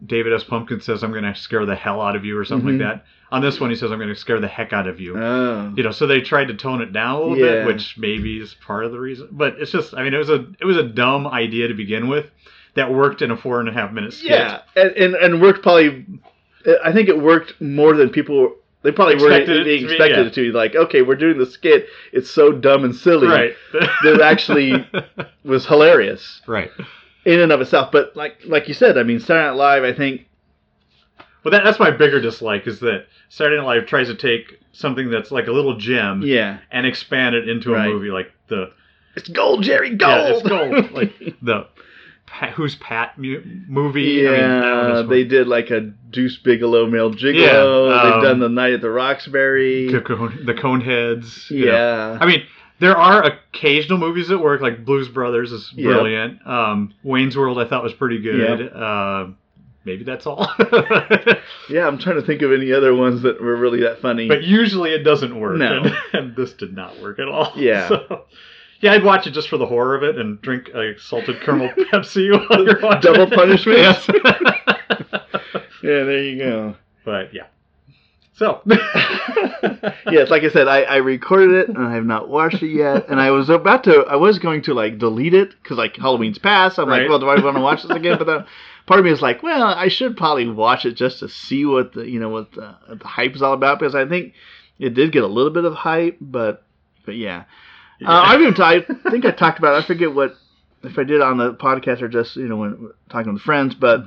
[SPEAKER 2] David S. Pumpkin says I'm going to scare the hell out of you or something
[SPEAKER 1] Mhm.
[SPEAKER 2] like that. On this one he says I'm going to scare the heck out of you.
[SPEAKER 1] Oh.
[SPEAKER 2] you know, so they tried to tone it down a little
[SPEAKER 1] Yeah.
[SPEAKER 2] bit, which maybe is part of the reason. But it's just I mean it was a it was a dumb idea to begin with that worked in a four and a half minute skit.
[SPEAKER 1] Yeah, and, and and worked probably. I think it worked more than people. They probably were
[SPEAKER 2] Expected it
[SPEAKER 1] they
[SPEAKER 2] to be,
[SPEAKER 1] expected
[SPEAKER 2] yeah.
[SPEAKER 1] it to be like, okay, we're doing the skit. It's so dumb and silly.
[SPEAKER 2] Right.
[SPEAKER 1] That actually- Was hilarious
[SPEAKER 2] right.
[SPEAKER 1] in and of itself. But like like you said, I mean, Saturday Night Live. I think
[SPEAKER 2] Well, that, that's my bigger dislike is that Saturday Night Live tries to take something that's like a little gem
[SPEAKER 1] yeah,
[SPEAKER 2] and expand it into a
[SPEAKER 1] Right.
[SPEAKER 2] movie like the
[SPEAKER 1] it's gold, Jerry, gold.
[SPEAKER 2] Yeah, it's gold. Like the Who's Pat mu- movie. I mean,
[SPEAKER 1] Yeah, they did like a Deuce Bigalow male gigolo.
[SPEAKER 2] Yeah, um,
[SPEAKER 1] They've done the night at the Roxbury.
[SPEAKER 2] the, cone, the Coneheads. you know.
[SPEAKER 1] yeah,
[SPEAKER 2] I mean, there are occasional movies that work, like Blues Brothers is
[SPEAKER 1] Yeah.
[SPEAKER 2] brilliant. Um, Wayne's World I thought was pretty good. Uh, maybe that's all.
[SPEAKER 1] yeah. I'm trying to think of any other ones that were really that funny.
[SPEAKER 2] but usually it doesn't work.
[SPEAKER 1] No.
[SPEAKER 2] And, and this did not work at all.
[SPEAKER 1] Yeah.
[SPEAKER 2] So, yeah, I'd watch it just for the horror of it and drink a salted caramel Pepsi while you're watching.
[SPEAKER 1] Double punishment?
[SPEAKER 2] Yes.
[SPEAKER 1] yeah, there you go.
[SPEAKER 2] but yeah. So.
[SPEAKER 1] yes, like I said, I, I recorded it and I have not watched it yet. And I was about to, I was going to like delete it because like Halloween's past. I'm
[SPEAKER 2] Right.
[SPEAKER 1] like, well, do I want to watch this again? But then part of me is like, well, I should probably watch it just to see what the you know what the, what the hype is all about because I think it did get a little bit of hype, but but yeah. Uh, I've even t- I think I talked about. It. I forget what if I did on the podcast or just you know when talking with friends, but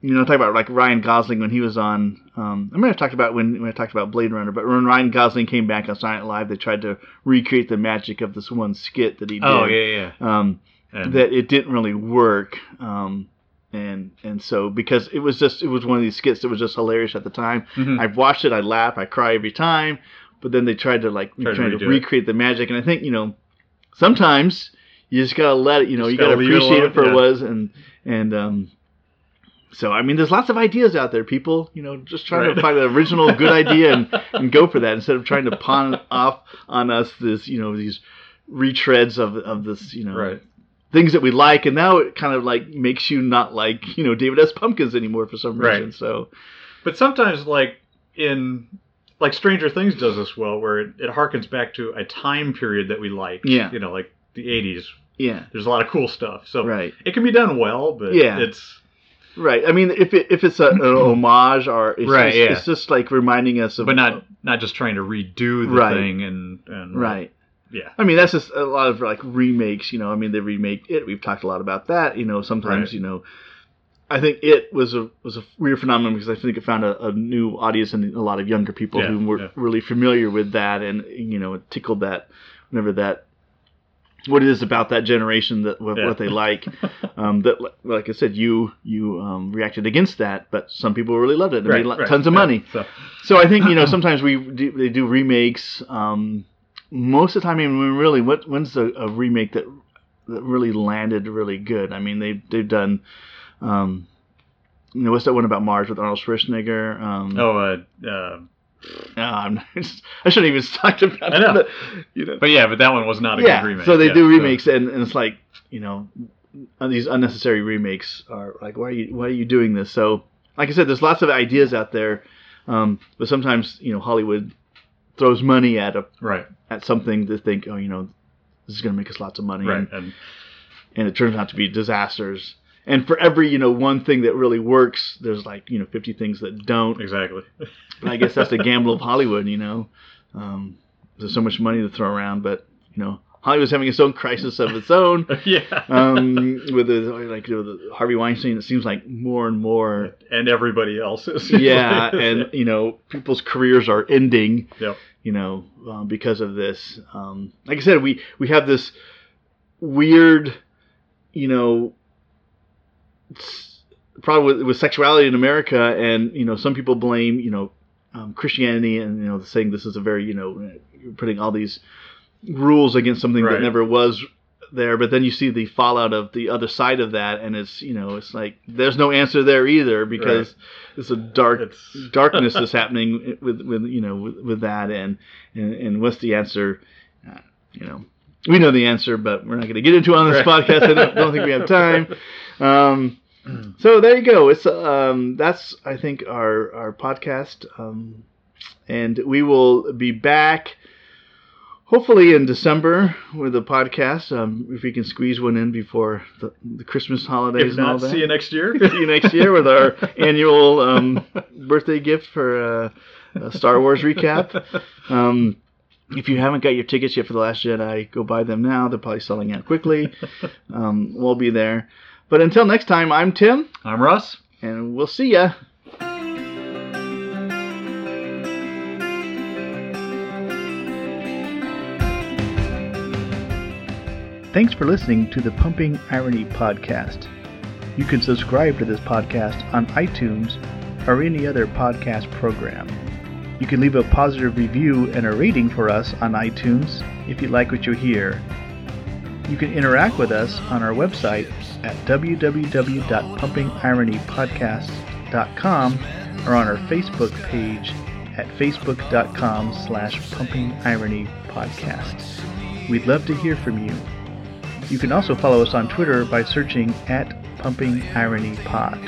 [SPEAKER 1] you know talk about like Ryan Gosling when he was on. Um, I may have talked about when, when I talked about Blade Runner, but when Ryan Gosling came back on Silent Live, they tried to recreate the magic of this one skit that he did.
[SPEAKER 2] oh yeah, yeah.
[SPEAKER 1] Um,
[SPEAKER 2] And-
[SPEAKER 1] that it didn't really work. Um, and and so because it was just it was one of these skits that was just hilarious at the time.
[SPEAKER 2] Mhm.
[SPEAKER 1] I've watched it, I laugh, I cry every time. But then they tried to like
[SPEAKER 2] Tried
[SPEAKER 1] trying to
[SPEAKER 2] it.
[SPEAKER 1] recreate the magic, and I think you know sometimes you just gotta let it. You know,
[SPEAKER 2] Just
[SPEAKER 1] you gotta
[SPEAKER 2] gotta it
[SPEAKER 1] appreciate it for
[SPEAKER 2] yeah.
[SPEAKER 1] what it was, and and um. So I mean, there's lots of ideas out there, people. You know, just trying
[SPEAKER 2] Right.
[SPEAKER 1] to find an original good idea and, and go for that instead of trying to pawn off on us this, you know, these retreads of of this, you know,
[SPEAKER 2] Right.
[SPEAKER 1] things that we like, and now it kind of like makes you not like you know David S. Pumpkins anymore for some reason.
[SPEAKER 2] Right.
[SPEAKER 1] So
[SPEAKER 2] But sometimes, like in like Stranger Things does this well, where it, it harkens back to a time period that we like.
[SPEAKER 1] Yeah.
[SPEAKER 2] You know, like the '80s.
[SPEAKER 1] yeah,
[SPEAKER 2] There's a lot of cool stuff. So
[SPEAKER 1] right,
[SPEAKER 2] it can be done well, but
[SPEAKER 1] Yeah.
[SPEAKER 2] it's
[SPEAKER 1] right. I mean, if it, if it's a, an homage or it's
[SPEAKER 2] Right,
[SPEAKER 1] just,
[SPEAKER 2] yeah.
[SPEAKER 1] it's just like reminding us of,
[SPEAKER 2] but not not just trying to redo the
[SPEAKER 1] Right.
[SPEAKER 2] thing and and uh,
[SPEAKER 1] right.
[SPEAKER 2] Yeah.
[SPEAKER 1] I mean, that's just a lot of like remakes. You know, I mean, they remake it. We've talked a lot about that. You know, sometimes
[SPEAKER 2] Right.
[SPEAKER 1] you know. I think it was a was a weird phenomenon because I think it found a, a new audience and a lot of younger people
[SPEAKER 2] Yeah,
[SPEAKER 1] who were
[SPEAKER 2] yeah.
[SPEAKER 1] really familiar with that, and you know, it tickled that whenever that what it is about that generation that what,
[SPEAKER 2] Yeah.
[SPEAKER 1] what they like. um, that like I said, you you um, reacted against that, but some people really loved it. They made lo- tons of money.
[SPEAKER 2] So
[SPEAKER 1] So I think you know sometimes we do, they do remakes. Um, most of the time, I mean, really, what when's a, a remake that that really landed really good? I mean, they they've done. Um, you know, what's that one about Mars with Arnold Schwarzenegger? Um,
[SPEAKER 2] oh, uh, uh,
[SPEAKER 1] no, I'm not, I shouldn't even talked about
[SPEAKER 2] I know.
[SPEAKER 1] it. But, you know,
[SPEAKER 2] but yeah, but that one was not a
[SPEAKER 1] yeah.
[SPEAKER 2] good remake.
[SPEAKER 1] So they
[SPEAKER 2] yeah,
[SPEAKER 1] do remakes, and, and it's like you know, these unnecessary remakes are like, why are you why are you doing this? So, like I said, there's lots of ideas out there, um, but sometimes you know Hollywood throws money at a
[SPEAKER 2] right,
[SPEAKER 1] at something to think, oh, you know, this is going to make us lots of money,
[SPEAKER 2] right,
[SPEAKER 1] and,
[SPEAKER 2] and
[SPEAKER 1] and it turns out to be disasters. And for every you know one thing that really works, there's like you know 50 things that don't.
[SPEAKER 2] exactly.
[SPEAKER 1] But I guess that's the gamble of Hollywood, you know. Um, there's so much money to throw around, but you know, Hollywood's having its own crisis of its own.
[SPEAKER 2] yeah.
[SPEAKER 1] um, with the, like you know, the Harvey Weinstein, it seems like more and more.
[SPEAKER 2] and everybody else is.
[SPEAKER 1] Yeah, and you know, people's careers are ending.
[SPEAKER 2] Yep.
[SPEAKER 1] You know, um, because of this. Um, like I said, we we have this weird, you know, problem with, with sexuality in America, and you know, some people blame you know um, Christianity, and you know, saying this is a very you know, putting all these rules against something that never was there. But then you see the fallout of the other side of that, and it's you know, it's like there's no answer there either because it's a dark
[SPEAKER 2] It's
[SPEAKER 1] darkness is happening with with you know with, with that, and, and and what's the answer? Uh, you know. We know the answer, but we're not going to get into it on this
[SPEAKER 2] Right.
[SPEAKER 1] podcast. I don't, don't think we have time. Um, so there you go. It's um, that's I think our our podcast, um, and we will be back hopefully in December with a podcast. Um, if we can squeeze one in before the, the Christmas holidays
[SPEAKER 2] if
[SPEAKER 1] and all that.
[SPEAKER 2] see you next year.
[SPEAKER 1] See you next year with our annual um, birthday gift for uh, a Star Wars recap. Um, if you haven't got your tickets yet for The Last Jedi, go buy them now. They're probably selling out quickly. Um, we'll be there. But until next time, I'm Tim,
[SPEAKER 2] I'm Russ.
[SPEAKER 1] and we'll see ya. Thanks for listening to the Pumping Irony Podcast. You can subscribe to this podcast on iTunes or any other podcast program. You can leave a positive review and a rating for us on iTunes if you like what you hear. You can interact with us on our website at www.pumpingironypodcast.com or on our Facebook page at facebook.com slash pumpingironypodcast. We'd love to hear from you. You can also follow us on Twitter by searching at Pumping Irony Pod.